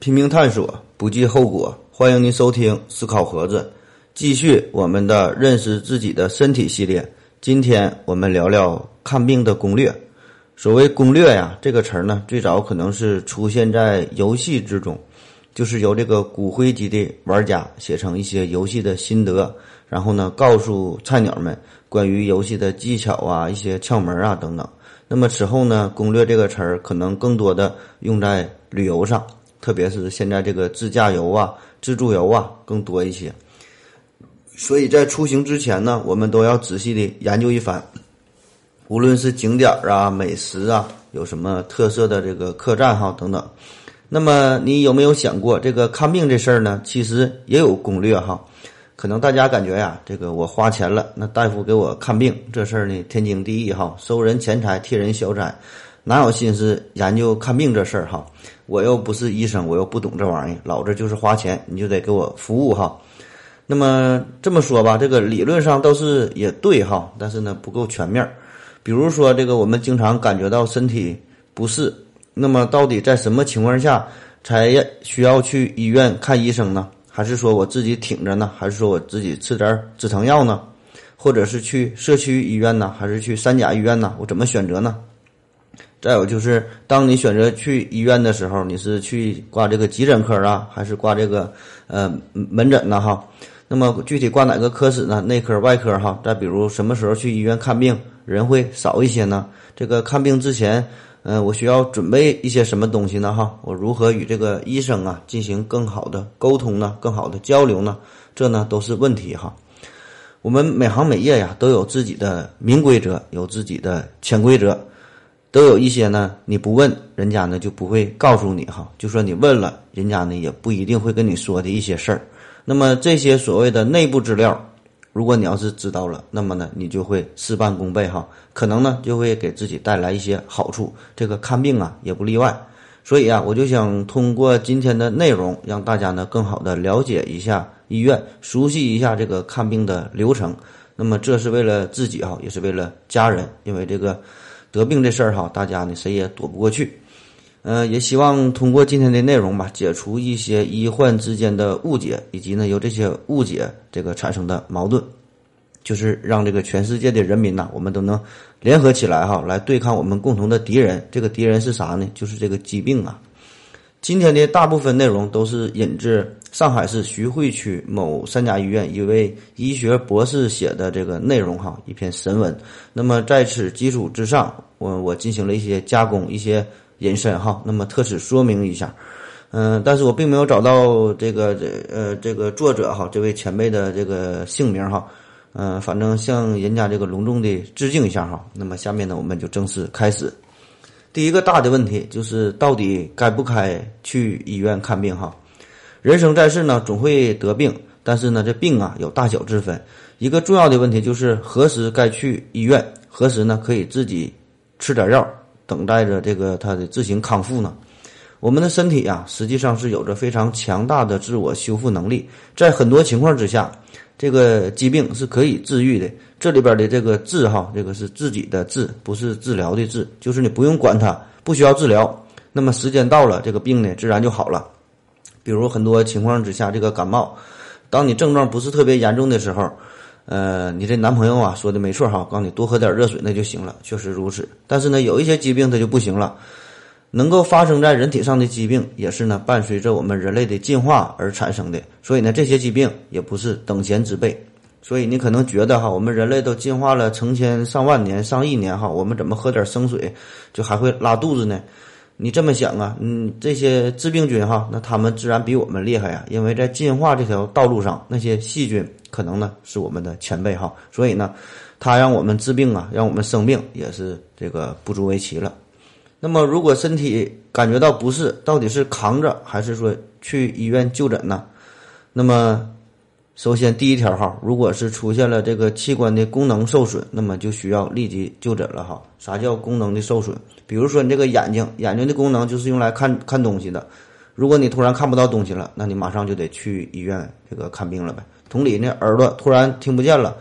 拼命探索，不计后果。欢迎您收听思考盒子，继续我们的认识自己的身体系列。今天我们聊聊看病的攻略。所谓攻略呀，这个词儿呢，最早可能是出现在游戏之中，就是由这个骨灰级的玩家写成一些游戏的心得，然后呢，告诉菜鸟们关于游戏的技巧啊、一些窍门啊等等。那么此后呢，攻略这个词儿可能更多的用在旅游上。特别是现在这个自驾游啊、自助游啊更多一些，所以在出行之前呢，我们都要仔细的研究一番，无论是景点啊、美食啊，有什么特色的这个客栈哈等等。那么你有没有想过，这个看病这事儿呢？其实也有攻略哈。可能大家感觉呀，这个我花钱了，那大夫给我看病这事儿呢，天经地义哈，收人钱财替人消灾。哪有心思研究看病这事儿哈？我又不是医生，我又不懂这玩意儿，老子就是花钱，你就得给我服务哈。那么这么说吧，这个理论上倒是也对哈，但是呢不够全面儿。比如说这个，我们经常感觉到身体不适，那么到底在什么情况下才需要去医院看医生呢？还是说我自己挺着呢？还是说我自己吃点止疼药呢？或者是去社区医院呢？还是去三甲医院呢？我怎么选择呢？再有就是，当你选择去医院的时候，你是去挂这个急诊科啊，还是挂这个呃门诊呢？哈，那么具体挂哪个科室呢？内科、外科哈？再比如什么时候去医院看病，人会少一些呢？这个看病之前，嗯，我需要准备一些什么东西呢？哈，我如何与这个医生啊进行更好的沟通呢？更好的交流呢？这呢都是问题哈。我们每行每业呀都有自己的明规则，有自己的潜规则。都有一些呢，你不问人家呢就不会告诉你哈，就说你问了人家呢也不一定会跟你说的一些事儿。那么这些所谓的内部资料，如果你要是知道了，那么呢你就会事半功倍哈，可能呢就会给自己带来一些好处。这个看病啊也不例外。所以啊，我就想通过今天的内容，让大家呢更好的了解一下医院，熟悉一下这个看病的流程。那么这是为了自己哈，也是为了家人，因为这个。得病这事儿哈，大家呢谁也躲不过去，嗯，也希望通过今天的内容吧，解除一些医患之间的误解，以及呢由这些误解这个产生的矛盾，就是让这个全世界的人民呐，我们都能联合起来哈，来对抗我们共同的敌人。这个敌人是啥呢？就是这个疾病啊。今天的大部分内容都是引自上海市徐汇区某三甲医院一位医学博士写的这个内容哈，一篇神文。那么在此基础之上，我我进行了一些加工、一些引申哈。那么特此说明一下，嗯，但是我并没有找到这个这呃这个作者哈，这位前辈的这个姓名哈，嗯，反正向人家这个隆重的致敬一下哈。那么下面呢，我们就正式开始。第一个大的问题就是，到底该不该去医院看病？哈，人生在世呢，总会得病，但是呢，这病啊有大小之分。一个重要的问题就是，何时该去医院，何时呢可以自己吃点药，等待着这个他的自行康复呢？我们的身体呀，实际上是有着非常强大的自我修复能力，在很多情况之下。这个疾病是可以治愈的，这里边的这个“治”哈，这个是自己的“治”，不是治疗的“治”，就是你不用管它，不需要治疗。那么时间到了，这个病呢自然就好了。比如很多情况之下，这个感冒，当你症状不是特别严重的时候，呃，你这男朋友啊说的没错哈，告诉你多喝点热水那就行了，确实如此。但是呢，有一些疾病它就不行了。能够发生在人体上的疾病，也是呢伴随着我们人类的进化而产生的。所以呢，这些疾病也不是等闲之辈。所以你可能觉得哈，我们人类都进化了成千上万年、上亿年哈，我们怎么喝点生水就还会拉肚子呢？你这么想啊？嗯，这些致病菌哈，那他们自然比我们厉害呀，因为在进化这条道路上，那些细菌可能呢是我们的前辈哈。所以呢，它让我们治病啊，让我们生病也是这个不足为奇了。那么，如果身体感觉到不适，到底是扛着还是说去医院就诊呢？那么，首先第一条哈，如果是出现了这个器官的功能受损，那么就需要立即就诊了哈。啥叫功能的受损？比如说你这个眼睛，眼睛的功能就是用来看看东西的，如果你突然看不到东西了，那你马上就得去医院这个看病了呗。同理呢，耳朵突然听不见了，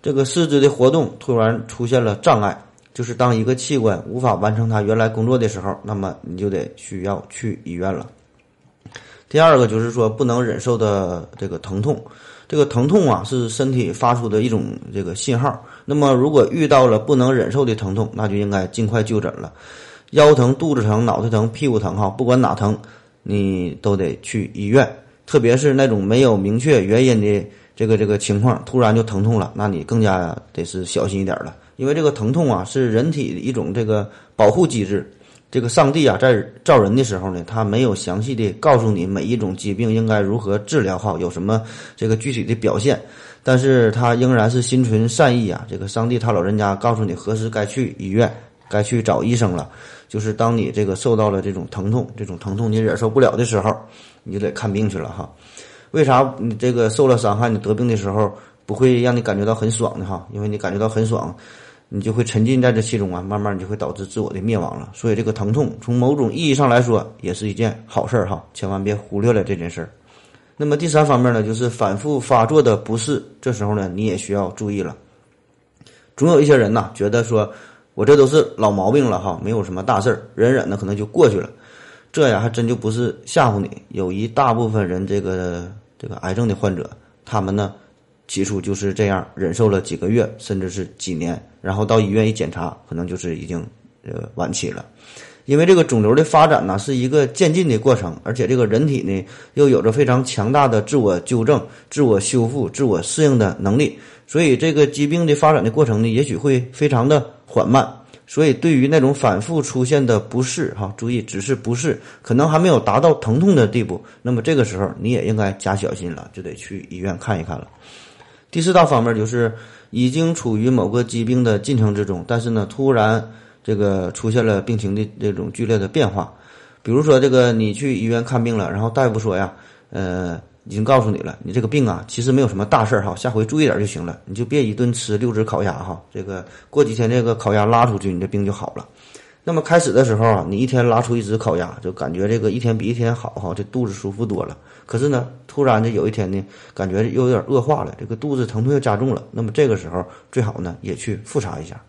这个四肢的活动突然出现了障碍。就是当一个器官无法完成它原来工作的时候，那么你就得需要去医院了。第二个就是说不能忍受的这个疼痛，这个疼痛啊是身体发出的一种这个信号。那么如果遇到了不能忍受的疼痛，那就应该尽快就诊了。腰疼、肚子疼、脑袋疼、屁股疼哈，不管哪疼，你都得去医院。特别是那种没有明确原因的这个这个情况，突然就疼痛了，那你更加得是小心一点了。因为这个疼痛啊，是人体的一种这个保护机制。这个上帝啊，在造人的时候呢，他没有详细的告诉你每一种疾病应该如何治疗哈，有什么这个具体的表现，但是他仍然是心存善意啊。这个上帝他老人家告诉你何时该去医院，该去找医生了，就是当你这个受到了这种疼痛，这种疼痛你忍受不了的时候，你就得看病去了哈。为啥你这个受了伤害，你得病的时候不会让你感觉到很爽的哈？因为你感觉到很爽。你就会沉浸在这其中啊，慢慢你就会导致自我的灭亡了。所以这个疼痛从某种意义上来说也是一件好事儿哈，千万别忽略了这件事儿。那么第三方面呢，就是反复发作的不适，这时候呢你也需要注意了。总有一些人呐，觉得说我这都是老毛病了哈，没有什么大事儿，忍忍呢可能就过去了。这呀还真就不是吓唬你，有一大部分人这个这个癌症的患者，他们呢。起初就是这样忍受了几个月，甚至是几年，然后到医院一检查，可能就是已经呃晚期了。因为这个肿瘤的发展呢是一个渐进的过程，而且这个人体呢又有着非常强大的自我纠正、自我修复、自我适应的能力，所以这个疾病的发展的过程呢也许会非常的缓慢。所以对于那种反复出现的不适，哈，注意只是不适，可能还没有达到疼痛的地步，那么这个时候你也应该加小心了，就得去医院看一看了。第四大方面就是已经处于某个疾病的进程之中，但是呢，突然这个出现了病情的这种剧烈的变化。比如说，这个你去医院看病了，然后大夫说呀，呃，已经告诉你了，你这个病啊，其实没有什么大事儿哈，下回注意点就行了，你就别一顿吃六只烤鸭哈，这个过几天这个烤鸭拉出去，你这病就好了。那么开始的时候啊，你一天拉出一只烤鸭，就感觉这个一天比一天好哈，这肚子舒服多了。可是呢，突然的有一天呢，感觉又有点恶化了，这个肚子疼痛又加重了。那么这个时候最好呢也去复查一下。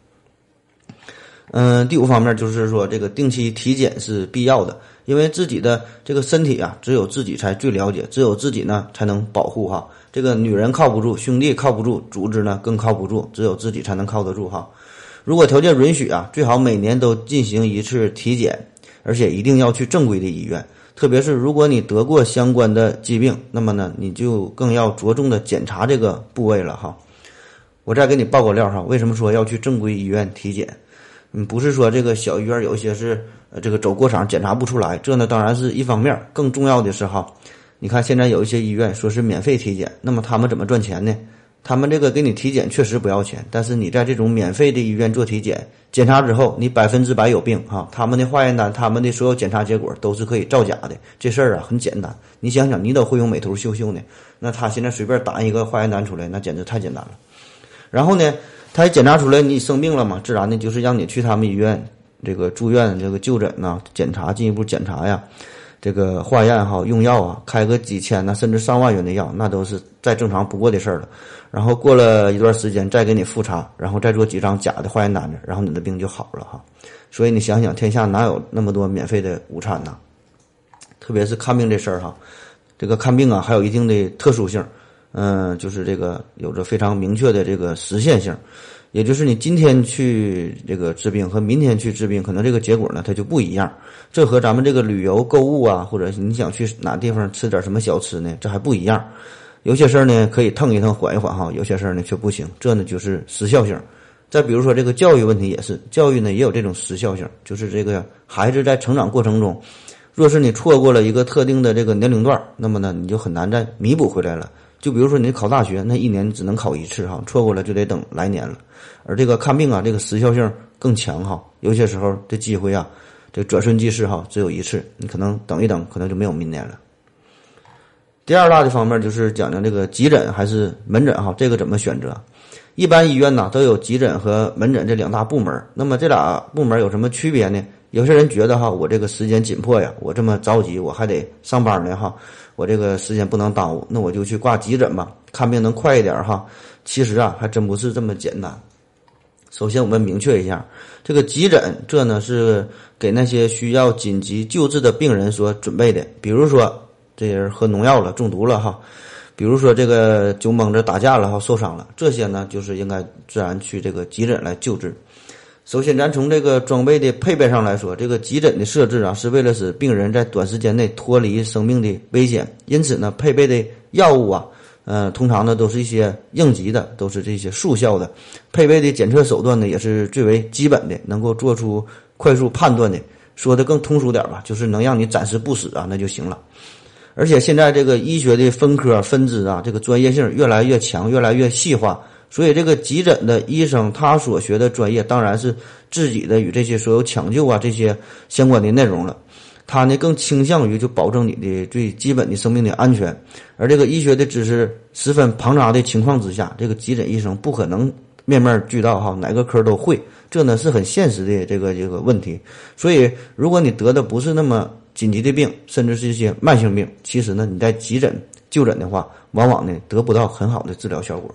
嗯，第五方面就是说，这个定期体检是必要的，因为自己的这个身体啊，只有自己才最了解，只有自己呢才能保护哈。这个女人靠不住，兄弟靠不住，组织呢更靠不住，只有自己才能靠得住哈。如果条件允许啊，最好每年都进行一次体检，而且一定要去正规的医院。特别是如果你得过相关的疾病，那么呢，你就更要着重的检查这个部位了哈。我再给你报个料哈，为什么说要去正规医院体检？嗯，不是说这个小医院有一些是呃这个走过场检查不出来，这呢当然是一方面，更重要的是哈，你看现在有一些医院说是免费体检，那么他们怎么赚钱呢？他们这个给你体检确实不要钱，但是你在这种免费的医院做体检，检查之后你百分之百有病哈，他们的化验单、他们的所有检查结果都是可以造假的。这事儿啊很简单，你想想，你都会用美图秀秀呢，那他现在随便打一个化验单出来，那简直太简单了。然后呢，他检查出来你生病了嘛，自然的就是让你去他们医院这个住院这个就诊呐，检查进一步检查呀。这个化验哈，用药啊，开个几千呐，甚至上万元的药，那都是再正常不过的事儿了。然后过了一段时间，再给你复查，然后再做几张假的化验单子，然后你的病就好了哈。所以你想想，天下哪有那么多免费的午餐呢？特别是看病这事儿哈，这个看病啊，还有一定的特殊性，嗯，就是这个有着非常明确的这个实现性。也就是你今天去这个治病和明天去治病，可能这个结果呢它就不一样。这和咱们这个旅游购物啊，或者你想去哪地方吃点什么小吃呢，这还不一样。有些事儿呢可以腾一腾缓一缓哈，有些事儿呢却不行。这呢就是时效性。再比如说这个教育问题也是，教育呢也有这种时效性，就是这个孩子在成长过程中，若是你错过了一个特定的这个年龄段，那么呢你就很难再弥补回来了。就比如说你考大学，那一年只能考一次哈，错过了就得等来年了。而这个看病啊，这个时效性更强哈，有些时候这机会啊，这转瞬即逝哈，只有一次，你可能等一等，可能就没有明年了。第二大的方面就是讲讲这个急诊还是门诊哈，这个怎么选择？一般医院呢都有急诊和门诊这两大部门，那么这俩部门有什么区别呢？有些人觉得哈，我这个时间紧迫呀，我这么着急，我还得上班呢哈。我这个时间不能耽误，那我就去挂急诊吧，看病能快一点哈。其实啊，还真不是这么简单。首先，我们明确一下，这个急诊这呢是给那些需要紧急救治的病人所准备的。比如说，这人喝农药了，中毒了哈。比如说这个酒蒙子打架了哈，受伤了，这些呢就是应该自然去这个急诊来救治。首先，咱从这个装备的配备上来说，这个急诊的设置啊，是为了使病人在短时间内脱离生命的危险。因此呢，配备的药物啊，呃，通常呢都是一些应急的，都是这些速效的。配备的检测手段呢，也是最为基本的，能够做出快速判断的。说的更通俗点吧，就是能让你暂时不死啊，那就行了。而且现在这个医学的分科分支啊，这个专业性越来越强，越来越细化。所以这个急诊的医生他所学的专业当然是自己的与这些所有抢救啊这些相关的内容了。他呢更倾向于就保证你的最基本的生命的安全。而这个医学的知识十分庞杂的情况之下，这个急诊医生不可能面面俱到哈，哪个科都会，这呢是很现实的这个这个问题。所以如果你得的不是那么。紧急的病，甚至是一些慢性病，其实呢，你在急诊就诊的话，往往呢得不到很好的治疗效果。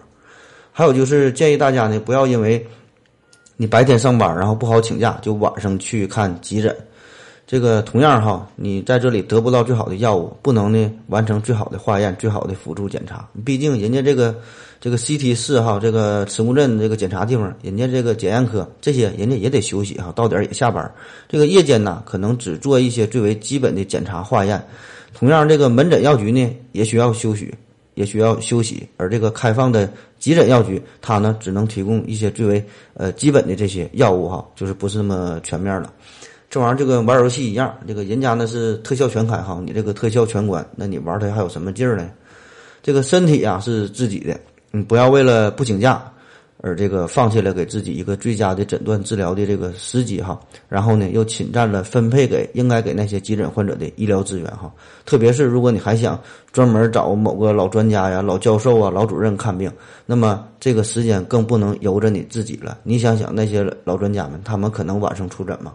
还有就是建议大家呢，不要因为你白天上班然后不好请假，就晚上去看急诊。这个同样哈，你在这里得不到最好的药物，不能呢完成最好的化验、最好的辅助检查。毕竟人家这个这个 CT 室哈，这个磁共振这个检查地方，人家这个检验科这些人家也得休息哈，到点儿也下班。这个夜间呢，可能只做一些最为基本的检查化验。同样，这个门诊药局呢也需要休息，也需要休息。而这个开放的急诊药局，它呢只能提供一些最为呃基本的这些药物哈，就是不是那么全面了。这玩意儿就跟玩游戏一样，这个人家那是特效全开哈，你这个特效全关，那你玩它还有什么劲儿呢？这个身体啊是自己的，你不要为了不请假而这个放弃了给自己一个最佳的诊断治疗的这个时机哈，然后呢又侵占了分配给应该给那些急诊患者的医疗资源哈。特别是如果你还想专门找某个老专家呀、老教授啊、老主任看病，那么这个时间更不能由着你自己了。你想想那些老专家们，他们可能晚上出诊吗？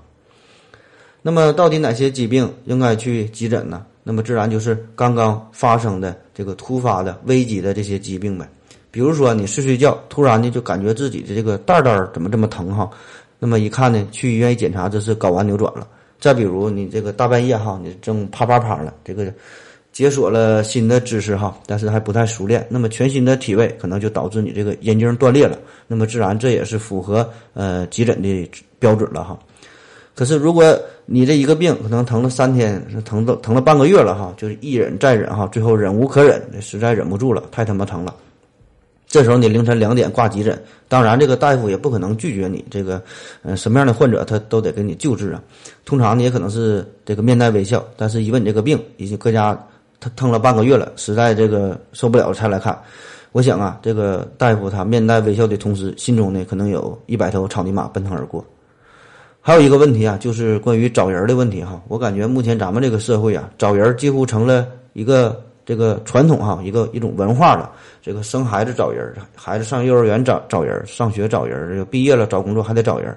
那么，到底哪些疾病应该去急诊呢？那么，自然就是刚刚发生的这个突发的危急的这些疾病呗。比如说，你睡睡觉，突然呢就感觉自己的这个蛋蛋怎么这么疼哈？那么一看呢，去医院一检查，这是睾丸扭转了。再比如，你这个大半夜哈，你正啪啪啪了，这个解锁了新的知识哈，但是还不太熟练，那么全新的体位可能就导致你这个眼睛断裂了。那么，自然这也是符合呃急诊的标准了哈。可是，如果你这一个病可能疼了三天，疼到疼了半个月了哈，就是一忍再忍哈，最后忍无可忍，实在忍不住了，太他妈疼了。这时候你凌晨两点挂急诊，当然这个大夫也不可能拒绝你，这个嗯什么样的患者他都得给你救治啊。通常你也可能是这个面带微笑，但是一问你这个病已经搁家疼疼了半个月了，实在这个受不了才来看。我想啊，这个大夫他面带微笑的同时，心中呢可能有一百头草泥马奔腾而过。还有一个问题啊，就是关于找人的问题哈。我感觉目前咱们这个社会啊，找人几乎成了一个这个传统哈，一个一种文化了。这个生孩子找人，孩子上幼儿园找找人，上学找人，这个毕业了找工作还得找人。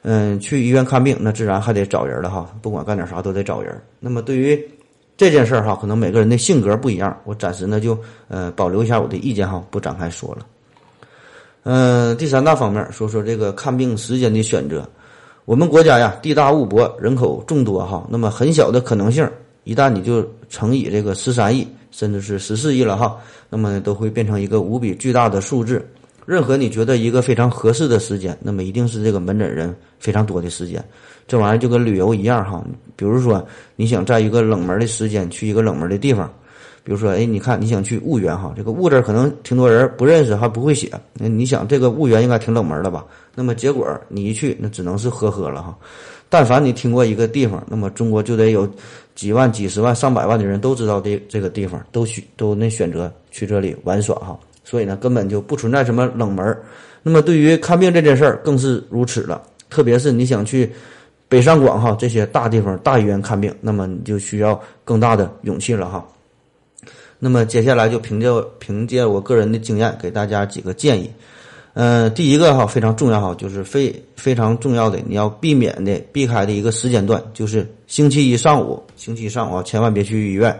嗯，去医院看病那自然还得找人了哈。不管干点啥都得找人。那么对于这件事儿哈，可能每个人的性格不一样，我暂时呢就呃保留一下我的意见哈，不展开说了。嗯，第三大方面说说这个看病时间的选择。我们国家呀，地大物博，人口众多哈。那么很小的可能性，一旦你就乘以这个十三亿，甚至是十四亿了哈，那么都会变成一个无比巨大的数字。任何你觉得一个非常合适的时间，那么一定是这个门诊人非常多的时间。这玩意儿就跟旅游一样哈。比如说，你想在一个冷门的时间去一个冷门的地方。比如说，哎，你看你想去婺源哈，这个婺字可能挺多人不认识，还不会写。那你想这个婺源应该挺冷门的吧？那么结果你一去，那只能是呵呵了哈。但凡你听过一个地方，那么中国就得有几万、几十万、上百万的人都知道这这个地方，都选都那选择去这里玩耍哈。所以呢，根本就不存在什么冷门。那么对于看病这件事儿更是如此了，特别是你想去北上广哈这些大地方、大医院看病，那么你就需要更大的勇气了哈。那么接下来就凭借凭借我个人的经验，给大家几个建议。嗯，第一个哈非常重要哈，就是非非常重要的，你要避免的避开的一个时间段，就是星期一上午，星期一上午啊千万别去医院。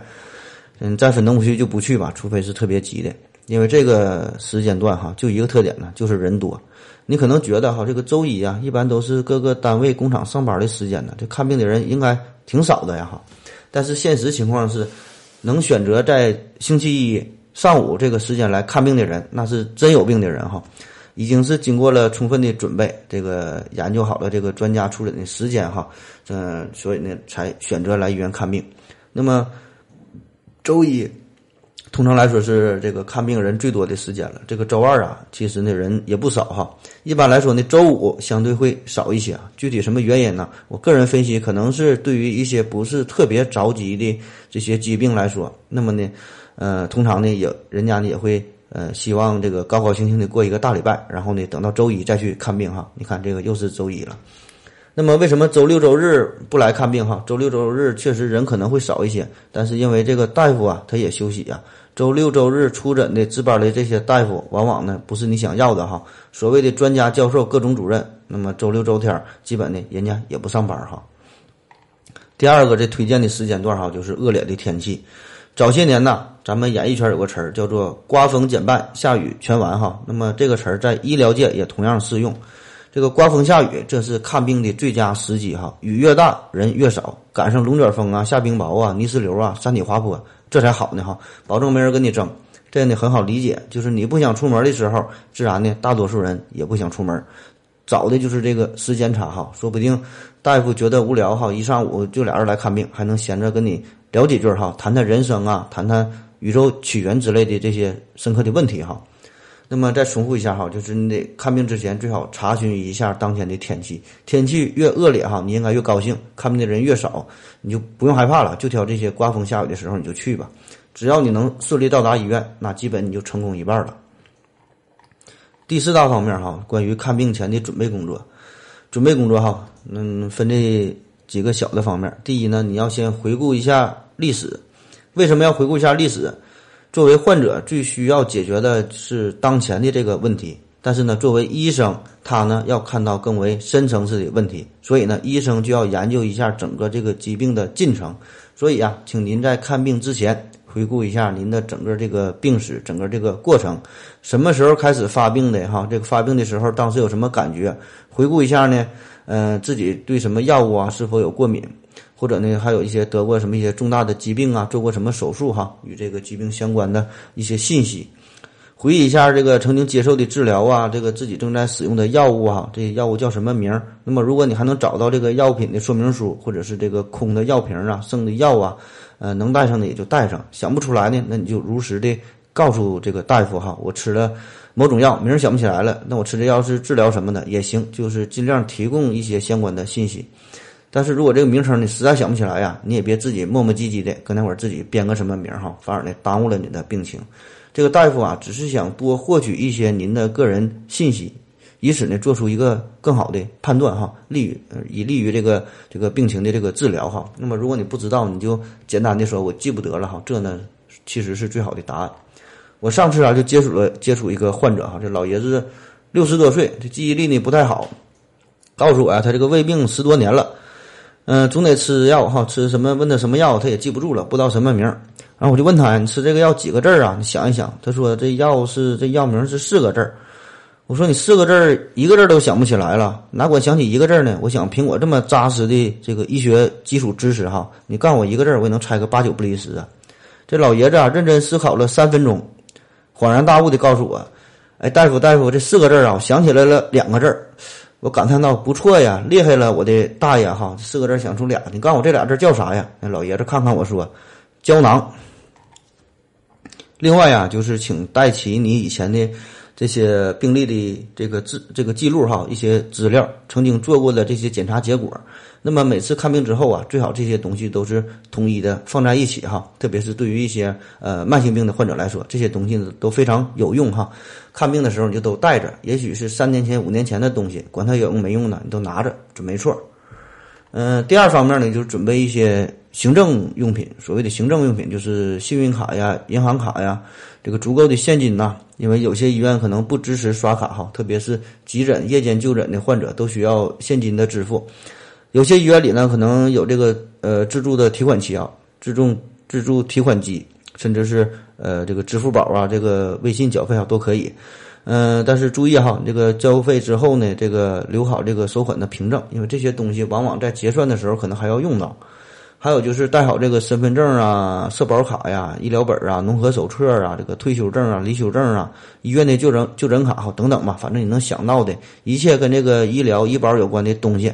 嗯，再分东不去就不去吧，除非是特别急的。因为这个时间段哈，就一个特点呢，就是人多。你可能觉得哈，这个周一啊，一般都是各个单位工厂上班的时间呢，这看病的人应该挺少的呀哈。但是现实情况是。能选择在星期一上午这个时间来看病的人，那是真有病的人哈，已经是经过了充分的准备，这个研究好了这个专家出诊的时间哈，嗯，所以呢才选择来医院看病。那么周一。通常来说是这个看病人最多的时间了。这个周二啊，其实呢人也不少哈。一般来说呢，周五相对会少一些。具体什么原因呢？我个人分析，可能是对于一些不是特别着急的这些疾病来说，那么呢，呃，通常呢也人家呢也会呃希望这个高高兴兴的过一个大礼拜，然后呢等到周一再去看病哈。你看这个又是周一了。那么为什么周六周日不来看病哈？周六周日确实人可能会少一些，但是因为这个大夫啊他也休息呀。周六周日出诊的值班的这些大夫，往往呢不是你想要的哈。所谓的专家教授、各种主任，那么周六周天基本呢人家也不上班哈。第二个这推荐的时间段哈，就是恶劣的天气。早些年呢，咱们演艺圈有个词儿叫做“刮风减半，下雨全完”哈。那么这个词儿在医疗界也同样适用。这个刮风下雨，这是看病的最佳时机哈。雨越大，人越少，赶上龙卷风啊、下冰雹啊、泥石流啊、山体滑坡。这才好呢哈，保证没人跟你争，这样呢很好理解。就是你不想出门的时候，自然呢大多数人也不想出门，找的就是这个时间差哈。说不定大夫觉得无聊哈，一上午就俩人来看病，还能闲着跟你聊几句哈，谈谈人生啊，谈谈宇宙起源之类的这些深刻的问题哈。那么再重复一下哈，就是你得看病之前最好查询一下当天的天气，天气越恶劣哈，你应该越高兴，看病的人越少，你就不用害怕了，就挑这些刮风下雨的时候你就去吧，只要你能顺利到达医院，那基本你就成功一半了。第四大方面哈，关于看病前的准备工作，准备工作哈，嗯，分这几个小的方面。第一呢，你要先回顾一下历史，为什么要回顾一下历史？作为患者，最需要解决的是当前的这个问题。但是呢，作为医生，他呢要看到更为深层次的问题。所以呢，医生就要研究一下整个这个疾病的进程。所以啊，请您在看病之前回顾一下您的整个这个病史，整个这个过程，什么时候开始发病的？哈，这个发病的时候，当时有什么感觉？回顾一下呢，嗯，自己对什么药物啊是否有过敏？或者呢，还有一些得过什么一些重大的疾病啊，做过什么手术哈，与这个疾病相关的一些信息，回忆一下这个曾经接受的治疗啊，这个自己正在使用的药物啊，这些药物叫什么名儿？那么如果你还能找到这个药品的说明书，或者是这个空的药瓶啊，剩的药啊，呃，能带上的也就带上，想不出来呢，那你就如实的告诉这个大夫哈，我吃了某种药，名儿想不起来了，那我吃这药是治疗什么的也行，就是尽量提供一些相关的信息。但是如果这个名称你实在想不起来呀，你也别自己磨磨唧唧的搁那会儿自己编个什么名哈，反而呢耽误了你的病情。这个大夫啊，只是想多获取一些您的个人信息，以此呢做出一个更好的判断哈，利于以利于这个这个病情的这个治疗哈。那么如果你不知道，你就简单的说我记不得了哈，这呢其实是最好的答案。我上次啊就接触了接触一个患者哈，这老爷子六十多岁，这记忆力呢不太好，告诉我呀，他这个胃病十多年了。嗯，总得吃药哈，吃什么？问他什么药，他也记不住了，不知道什么名儿。然后我就问他：“你吃这个药几个字儿啊？你想一想。”他说：“这药是这药名是四个字儿。”我说：“你四个字儿一个字儿都想不起来了，哪管想起一个字儿呢？我想凭我这么扎实的这个医学基础知识哈，你告诉我一个字儿，我也能猜个八九不离十啊。”这老爷子啊，认真思考了三分钟，恍然大悟的告诉我：“哎，大夫大夫，这四个字儿啊，我想起来了两个字儿。”我感叹到：“不错呀，厉害了，我的大爷哈！四个字想出俩，你告诉我这俩字叫啥呀？”那老爷子看看我说：“胶囊。”另外呀，就是请带齐你以前的这些病例的这个资这个记录哈，一些资料，曾经做过的这些检查结果。那么每次看病之后啊，最好这些东西都是统一的放在一起哈，特别是对于一些呃慢性病的患者来说，这些东西呢都非常有用哈。看病的时候你就都带着，也许是三年前、五年前的东西，管它有用没用呢，你都拿着准没错。嗯，第二方面呢，就是准备一些行政用品。所谓的行政用品，就是信用卡呀、银行卡呀，这个足够的现金呐，因为有些医院可能不支持刷卡哈，特别是急诊、夜间就诊的患者都需要现金的支付。有些医院里呢，可能有这个呃自助的提款机啊，自助自助提款机，甚至是呃这个支付宝啊，这个微信缴费啊都可以。嗯，但是注意哈，这个交费之后呢，这个留好这个收款的凭证，因为这些东西往往在结算的时候可能还要用到。还有就是带好这个身份证啊、社保卡呀、医疗本啊、农合手册啊、这个退休证啊、离休证啊、医院的就诊就诊卡哈等等吧，反正你能想到的一切跟这个医疗医保有关的东西，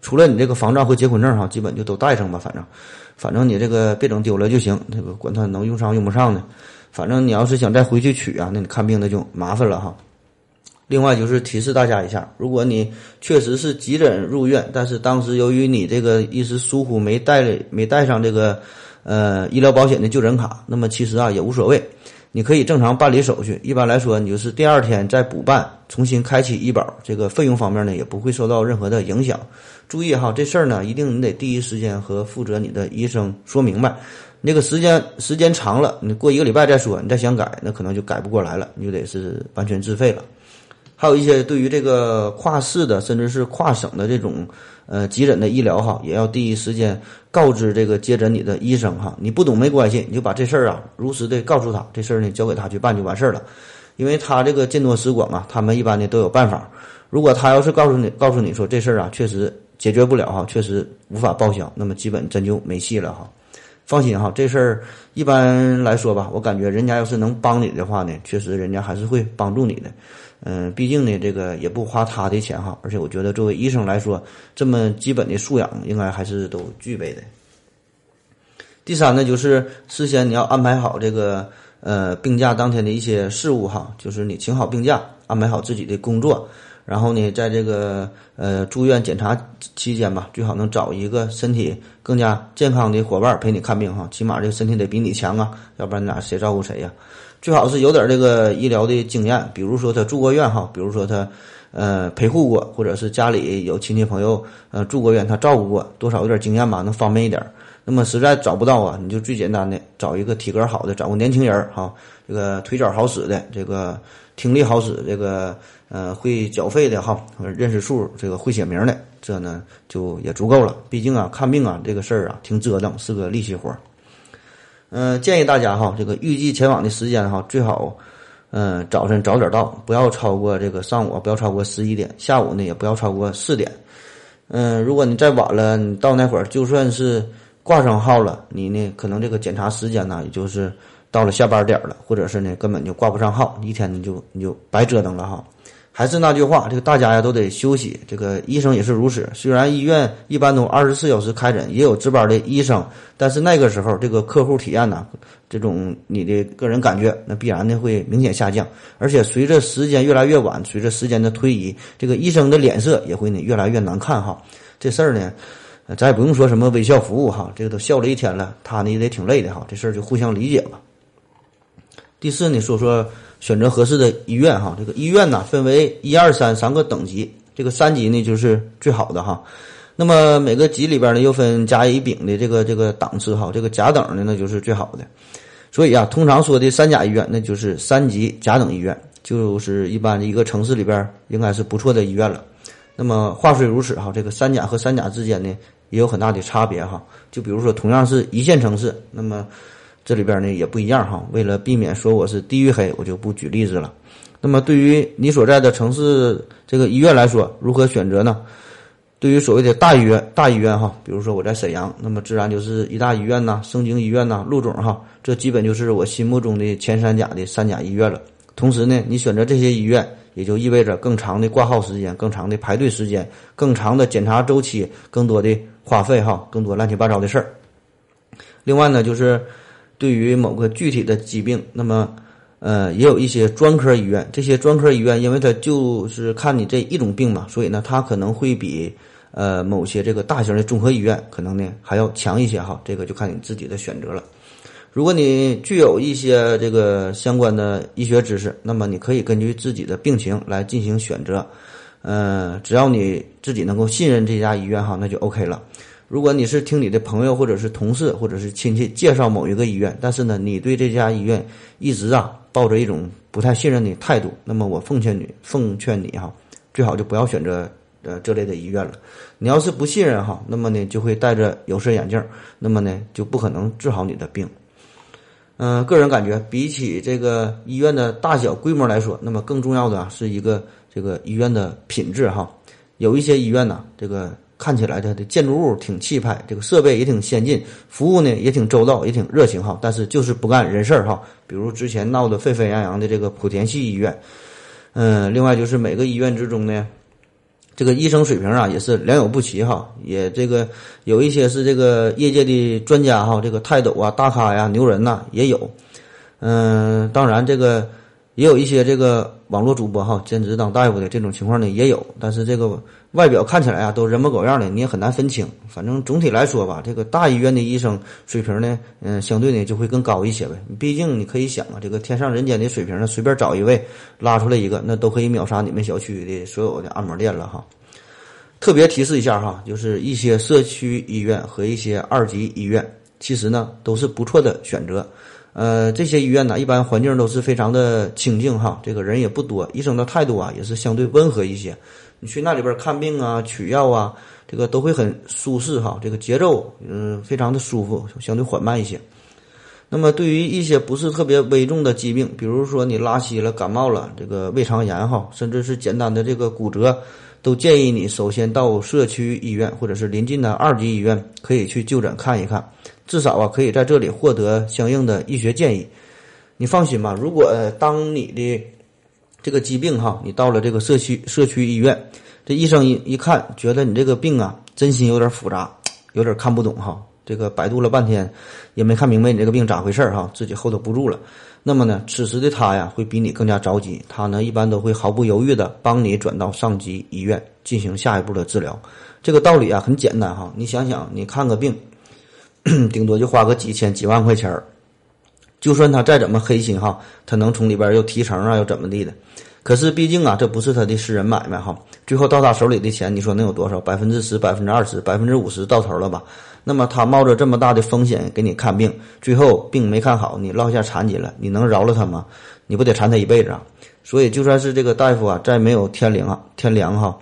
除了你这个房照和结婚证哈，基本就都带上吧。反正，反正你这个别整丢了就行，这个管它能用上用不上的。反正你要是想再回去取啊，那你看病那就麻烦了哈。另外就是提示大家一下，如果你确实是急诊入院，但是当时由于你这个一时疏忽没带没带上这个呃医疗保险的就诊卡，那么其实啊也无所谓，你可以正常办理手续。一般来说，你就是第二天再补办，重新开启医保，这个费用方面呢也不会受到任何的影响。注意哈，这事儿呢一定你得第一时间和负责你的医生说明白。那个时间时间长了，你过一个礼拜再说，你再想改，那可能就改不过来了，你就得是完全自费了。还有一些对于这个跨市的，甚至是跨省的这种呃急诊的医疗哈，也要第一时间告知这个接诊你的医生哈。你不懂没关系，你就把这事儿啊如实的告诉他，这事儿呢交给他去办就完事儿了。因为他这个见多识广啊，他们一般呢都有办法。如果他要是告诉你告诉你说这事儿啊确实解决不了哈，确实无法报销，那么基本真就没戏了哈。放心哈，这事儿一般来说吧，我感觉人家要是能帮你的话呢，确实人家还是会帮助你的。嗯，毕竟呢，这个也不花他的钱哈，而且我觉得作为医生来说，这么基本的素养应该还是都具备的。第三呢，就是事先你要安排好这个呃病假当天的一些事务哈，就是你请好病假，安排好自己的工作，然后呢，在这个呃住院检查期间吧，最好能找一个身体更加健康的伙伴陪你看病哈，起码这个身体得比你强啊，要不然俩谁照顾谁呀？最好是有点这个医疗的经验，比如说他住过院哈，比如说他，呃，陪护过，或者是家里有亲戚朋友呃住过院，他照顾过，多少有点经验吧，能方便一点。那么实在找不到啊，你就最简单的找一个体格好的，找个年轻人哈，这个腿脚好使的，这个听力好使，这个呃会缴费的哈，认识数，这个会写名的，这呢就也足够了。毕竟啊，看病啊这个事儿啊挺折腾，是个力气活。嗯，建议大家哈，这个预计前往的时间哈，最好，嗯，早晨早点到，不要超过这个上午，不要超过十一点，下午呢也不要超过四点。嗯，如果你再晚了，你到那会儿就算是挂上号了，你呢可能这个检查时间呢，也就是到了下班点了，或者是呢根本就挂不上号，一天你就你就白折腾了哈。还是那句话，这个大家呀都得休息。这个医生也是如此。虽然医院一般都二十四小时开诊，也有值班的医生，但是那个时候这个客户体验呢，这种你的个人感觉，那必然的会明显下降。而且随着时间越来越晚，随着时间的推移，这个医生的脸色也会呢越来越难看哈。这事儿呢，咱也不用说什么微笑服务哈，这个都笑了一天了，他呢也得挺累的哈。这事儿就互相理解吧。第四呢，说说。选择合适的医院哈，这个医院呢分为一二三三个等级，这个三级呢就是最好的哈。那么每个级里边呢又分甲乙丙的这个这个档次哈，这个甲等的那就是最好的。所以啊，通常说的三甲医院那就是三级甲等医院，就是一般的一个城市里边应该是不错的医院了。那么话虽如此哈，这个三甲和三甲之间呢也有很大的差别哈。就比如说同样是一线城市，那么。这里边呢也不一样哈，为了避免说我是地域黑，我就不举例子了。那么对于你所在的城市这个医院来说，如何选择呢？对于所谓的大医院、大医院哈，比如说我在沈阳，那么自然就是医大医院呐、盛京医院呐、陆总哈，这基本就是我心目中的前三甲的三甲医院了。同时呢，你选择这些医院，也就意味着更长的挂号时间、更长的排队时间、更长的检查周期、更多的花费哈、更多乱七八糟的事儿。另外呢，就是。对于某个具体的疾病，那么，呃，也有一些专科医院。这些专科医院，因为它就是看你这一种病嘛，所以呢，它可能会比呃某些这个大型的综合医院可能呢还要强一些哈。这个就看你自己的选择了。如果你具有一些这个相关的医学知识，那么你可以根据自己的病情来进行选择。呃，只要你自己能够信任这家医院哈，那就 OK 了。如果你是听你的朋友或者是同事或者是亲戚介绍某一个医院，但是呢，你对这家医院一直啊抱着一种不太信任的态度，那么我奉劝你，奉劝你哈，最好就不要选择呃这类的医院了。你要是不信任哈，那么呢就会戴着有色眼镜，那么呢就不可能治好你的病。嗯，个人感觉，比起这个医院的大小规模来说，那么更重要的是一个这个医院的品质哈。有一些医院呢，这个。看起来它的建筑物挺气派，这个设备也挺先进，服务呢也挺周到，也挺热情哈。但是就是不干人事儿哈。比如之前闹得沸沸扬扬的这个莆田系医院，嗯，另外就是每个医院之中呢，这个医生水平啊也是良莠不齐哈。也这个有一些是这个业界的专家哈，这个泰斗啊、大咖呀、牛人呐也有。嗯，当然这个也有一些这个网络主播哈，兼职当大夫的这种情况呢也有，但是这个。外表看起来啊，都人模狗样的，你也很难分清。反正总体来说吧，这个大医院的医生水平呢，嗯，相对呢就会更高一些呗。毕竟你可以想啊，这个天上人间的水平呢，随便找一位拉出来一个，那都可以秒杀你们小区的所有的按摩店了哈。特别提示一下哈，就是一些社区医院和一些二级医院，其实呢都是不错的选择。呃，这些医院呢，一般环境都是非常的清静哈，这个人也不多，医生的态度啊也是相对温和一些。你去那里边看病啊、取药啊，这个都会很舒适哈，这个节奏嗯非常的舒服，相对缓慢一些。那么对于一些不是特别危重的疾病，比如说你拉稀了、感冒了、这个胃肠炎哈，甚至是简单的这个骨折，都建议你首先到社区医院或者是临近的二级医院可以去就诊看一看，至少啊可以在这里获得相应的医学建议。你放心吧，如果当你的这个疾病哈，你到了这个社区社区医院，这医生一一看，觉得你这个病啊，真心有点复杂，有点看不懂哈。这个百度了半天，也没看明白你这个病咋回事儿哈，自己 hold 不住了。那么呢，此时的他呀，会比你更加着急。他呢，一般都会毫不犹豫的帮你转到上级医院进行下一步的治疗。这个道理啊，很简单哈。你想想，你看个病，顶多就花个几千几万块钱儿。就算他再怎么黑心哈，他能从里边又提成啊，又怎么地的？可是毕竟啊，这不是他的私人买卖哈。最后到他手里的钱，你说能有多少？百分之十、百分之二十、百分之五十到头了吧？那么他冒着这么大的风险给你看病，最后病没看好，你落下残疾了，你能饶了他吗？你不得缠他一辈子啊？所以就算是这个大夫啊，再没有天灵啊，天良哈，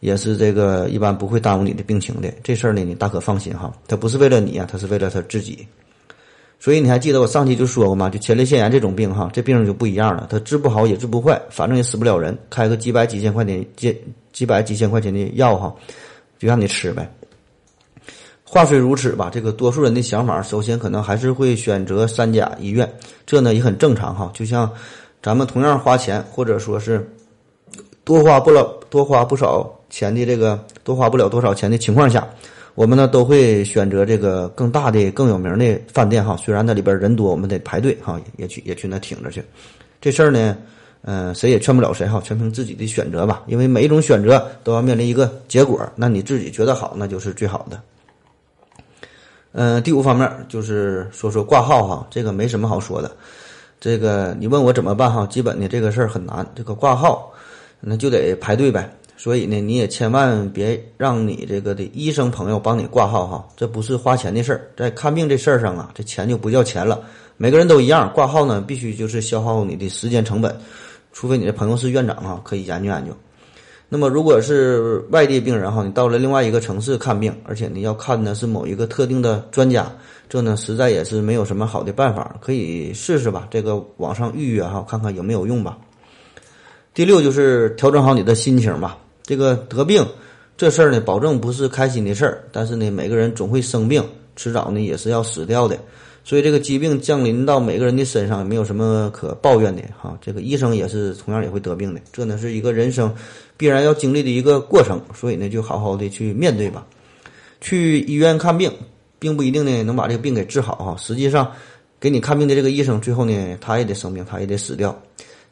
也是这个一般不会耽误你的病情的。这事儿呢，你大可放心哈，他不是为了你啊，他是为了他自己。所以你还记得我上期就说过吗？就前列腺炎这种病哈，这病就不一样了，它治不好也治不坏，反正也死不了人，开个几百几千块钱几几百几千块钱的药哈，就让你吃呗。话虽如此吧，这个多数人的想法，首先可能还是会选择三甲医院，这呢也很正常哈。就像咱们同样花钱，或者说是多花不了多花不少钱的这个多花不了多少钱的情况下。我们呢都会选择这个更大的、更有名的饭店哈，虽然那里边人多，我们得排队哈，也去也去那挺着去。这事儿呢，嗯，谁也劝不了谁哈，全凭自己的选择吧。因为每一种选择都要面临一个结果，那你自己觉得好，那就是最好的。嗯，第五方面就是说说挂号哈，这个没什么好说的。这个你问我怎么办哈，基本的这个事儿很难，这个挂号那就得排队呗。所以呢，你也千万别让你这个的医生朋友帮你挂号哈，这不是花钱的事儿，在看病这事儿上啊，这钱就不叫钱了。每个人都一样，挂号呢必须就是消耗你的时间成本，除非你的朋友是院长哈，可以研究研究。那么如果是外地病人哈，你到了另外一个城市看病，而且你要看的是某一个特定的专家，这呢实在也是没有什么好的办法，可以试试吧，这个网上预约哈，看看有没有用吧。第六就是调整好你的心情吧。这个得病这事儿呢，保证不是开心的事儿。但是呢，每个人总会生病，迟早呢也是要死掉的。所以这个疾病降临到每个人的身上，也没有什么可抱怨的哈。这个医生也是同样也会得病的，这呢是一个人生必然要经历的一个过程。所以呢，就好好的去面对吧。去医院看病，并不一定呢能把这个病给治好哈。实际上，给你看病的这个医生，最后呢他也得生病，他也得死掉。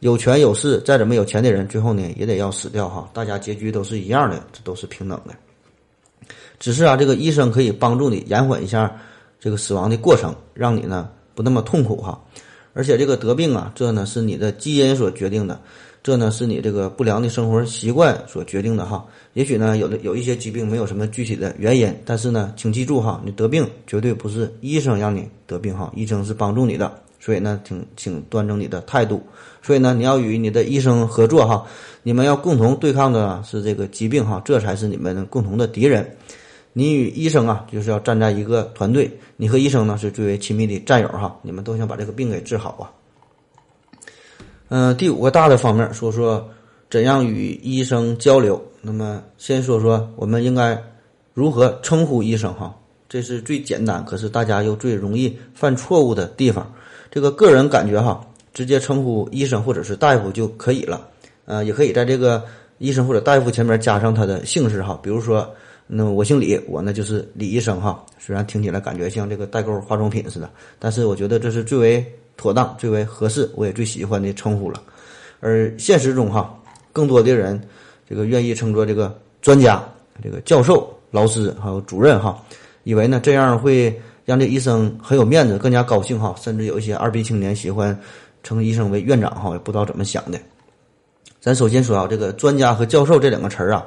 有权有势，再怎么有钱的人，最后呢也得要死掉哈。大家结局都是一样的，这都是平等的。只是啊，这个医生可以帮助你延缓一下这个死亡的过程，让你呢不那么痛苦哈。而且这个得病啊，这呢是你的基因所决定的，这呢是你这个不良的生活习惯所决定的哈。也许呢有的有一些疾病没有什么具体的原因，但是呢，请记住哈，你得病绝对不是医生让你得病哈，医生是帮助你的。所以呢，请请端正你的态度。所以呢，你要与你的医生合作哈，你们要共同对抗的是这个疾病哈，这才是你们共同的敌人。你与医生啊，就是要站在一个团队。你和医生呢是最为亲密的战友哈，你们都想把这个病给治好啊。嗯，第五个大的方面，说说怎样与医生交流。那么，先说说我们应该如何称呼医生哈，这是最简单，可是大家又最容易犯错误的地方。这个个人感觉哈，直接称呼医生或者是大夫就可以了。呃，也可以在这个医生或者大夫前面加上他的姓氏哈，比如说，那我姓李，我呢就是李医生哈。虽然听起来感觉像这个代购化妆品似的，但是我觉得这是最为妥当、最为合适，我也最喜欢的称呼了。而现实中哈，更多的人这个愿意称作这个专家、这个教授、老师还有主任哈，以为呢这样会让这医生很有面子，更加高兴哈。甚至有一些二逼青年喜欢称医生为院长哈，也不知道怎么想的。咱首先说啊，这个专家和教授这两个词儿啊，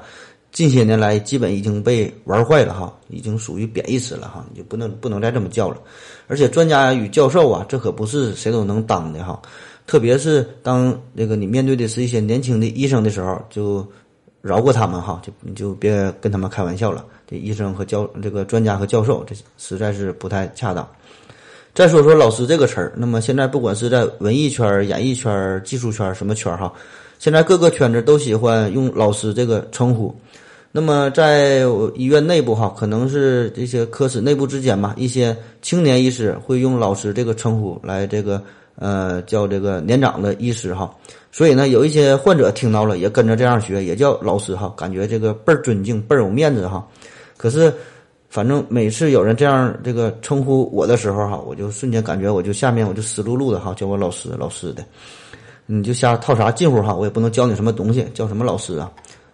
近些年来基本已经被玩坏了哈，已经属于贬义词了哈，你就不能不能再这么叫了。而且专家与教授啊，这可不是谁都能当的哈，特别是当那个你面对的是一些年轻的医生的时候，就饶过他们哈，就你就别跟他们开玩笑了。这医生和教这个专家和教授，这实在是不太恰当。再说说老师这个词儿，那么现在不管是在文艺圈、演艺圈、技术圈什么圈哈。现在各个圈子都喜欢用老师这个称呼，那么在医院内部哈，可能是这些科室内部之间吧，一些青年医师会用老师这个称呼来这个呃叫这个年长的医师哈，所以呢，有一些患者听到了也跟着这样学，也叫老师哈，感觉这个倍儿尊敬，倍儿有面子哈。可是，反正每次有人这样这个称呼我的时候哈，我就瞬间感觉我就下面我就湿漉漉的哈，叫我老师老师的。你就瞎套啥近乎哈，我也不能教你什么东西，叫什么老师啊？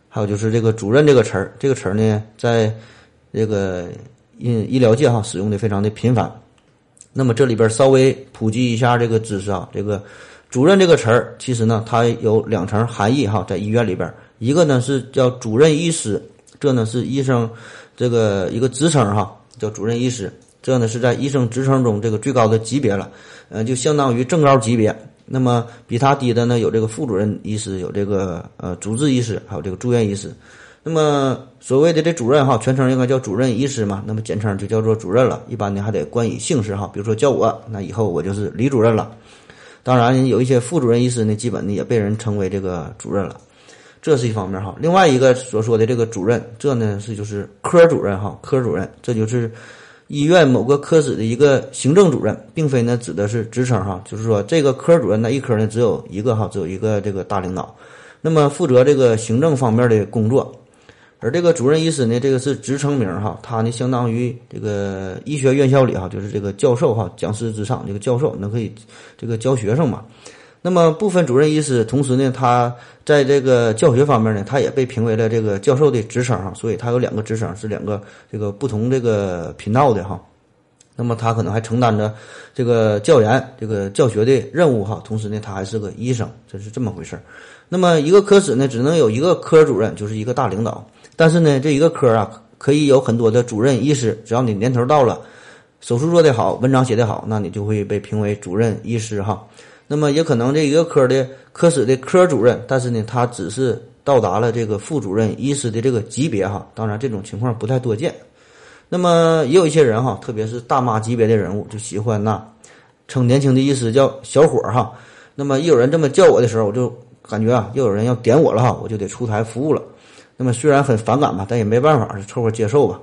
还有就是这个主任这个词儿，这个词儿呢，在这个医医疗界哈使用的非常的频繁。那么这里边稍微普及一下这个知识啊，这个主任这个词儿，其实呢它有两层含义哈，在医院里边，一个呢是叫主任医师，这呢是医生这个一个职称哈，叫主任医师，这呢是在医生职称中这个最高的级别了，呃，就相当于正高级别。那么比他低的呢，有这个副主任医师，有这个呃主治医师，还有这个住院医师。那么所谓的这主任哈，全称应该叫主任医师嘛，那么简称就叫做主任了。一般呢还得冠以姓氏哈，比如说叫我，那以后我就是李主任了。当然有一些副主任医师呢，基本呢也被人称为这个主任了。这是一方面哈。另外一个所说的这个主任，这呢是就是科主任哈，科主任，这就是。医院某个科室的一个行政主任，并非呢指的是职称哈，就是说这个科主任那一科呢只有一个哈，只有一个这个大领导，那么负责这个行政方面的工作，而这个主任医师呢，这个是职称名哈，他呢相当于这个医学院校里哈，就是这个教授哈，讲师之上这个教授，那可以这个教学生嘛。那么部分主任医师，同时呢，他在这个教学方面呢，他也被评为了这个教授的职称哈，所以他有两个职称，是两个这个不同这个频道的哈。那么他可能还承担着这个教研、这个教学的任务哈，同时呢，他还是个医生，这是这么回事儿。那么一个科室呢，只能有一个科主任，就是一个大领导，但是呢，这一个科啊，可以有很多的主任医师，只要你年头到了，手术做得好，文章写得好，那你就会被评为主任医师哈。那么也可能这一个科的科室的科主任，但是呢，他只是到达了这个副主任医师的这个级别哈。当然，这种情况不太多见。那么也有一些人哈，特别是大妈级别的人物，就喜欢呐称年轻的医师叫小伙儿哈。那么一有人这么叫我的时候，我就感觉啊，又有人要点我了哈，我就得出台服务了。那么虽然很反感吧，但也没办法，就凑合接受吧。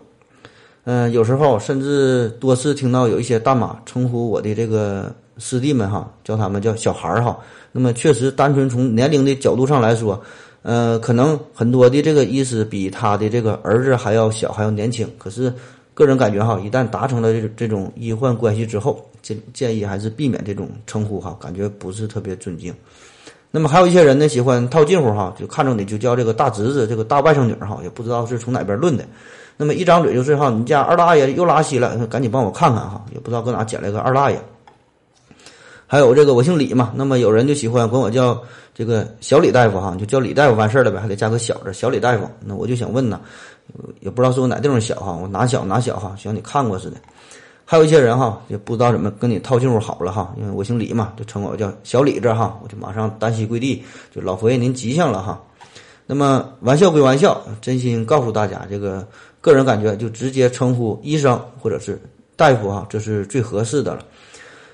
嗯，有时候甚至多次听到有一些大妈称呼我的这个。师弟们哈，叫他们叫小孩儿哈。那么确实，单纯从年龄的角度上来说，呃，可能很多的这个医师比他的这个儿子还要小，还要年轻。可是个人感觉哈，一旦达成了这这种医患关系之后，建建议还是避免这种称呼哈，感觉不是特别尊敬。那么还有一些人呢，喜欢套近乎哈，就看着你就叫这个大侄子，这个大外甥女哈，也不知道是从哪边论的。那么一张嘴就是哈，你家二大爷又拉稀了，赶紧帮我看看哈，也不知道搁哪捡来个二大爷。还有这个，我姓李嘛，那么有人就喜欢管我叫这个小李大夫哈，就叫李大夫完事儿了呗，还得加个小字，小李大夫。那我就想问呢，也不知道是我哪地方小哈，我哪小哪小哈，像你看过似的。还有一些人哈，也不知道怎么跟你套近乎好了哈，因为我姓李嘛，就称我叫小李子哈，我就马上单膝跪地，就老佛爷您吉祥了哈。那么玩笑归玩笑，真心告诉大家，这个个人感觉就直接称呼医生或者是大夫哈，这是最合适的了。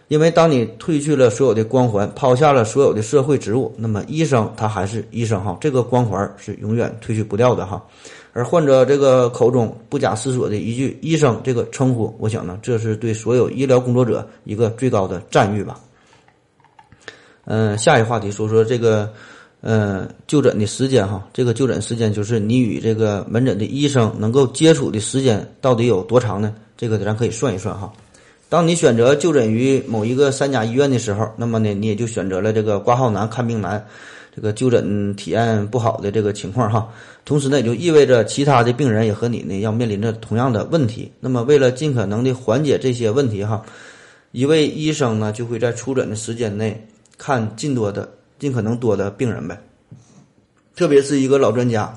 因为当你褪去了所有的光环，抛下了所有的社会职务，那么医生他还是医生哈，这个光环是永远褪去不掉的哈。而患者这个口中不假思索的一句“医生”这个称呼，我想呢，这是对所有医疗工作者一个最高的赞誉吧。嗯，下一话题说说这个，嗯，就诊的时间哈，这个就诊时间就是你与这个门诊的医生能够接触的时间到底有多长呢？这个咱可以算一算哈。当你选择就诊于某一个三甲医院的时候，那么呢，你也就选择了这个挂号难、看病难。这个就诊体验不好的这个情况哈，同时呢，也就意味着其他的病人也和你呢要面临着同样的问题。那么，为了尽可能的缓解这些问题哈，一位医生呢就会在出诊的时间内看尽多的、尽可能多的病人呗。特别是一个老专家，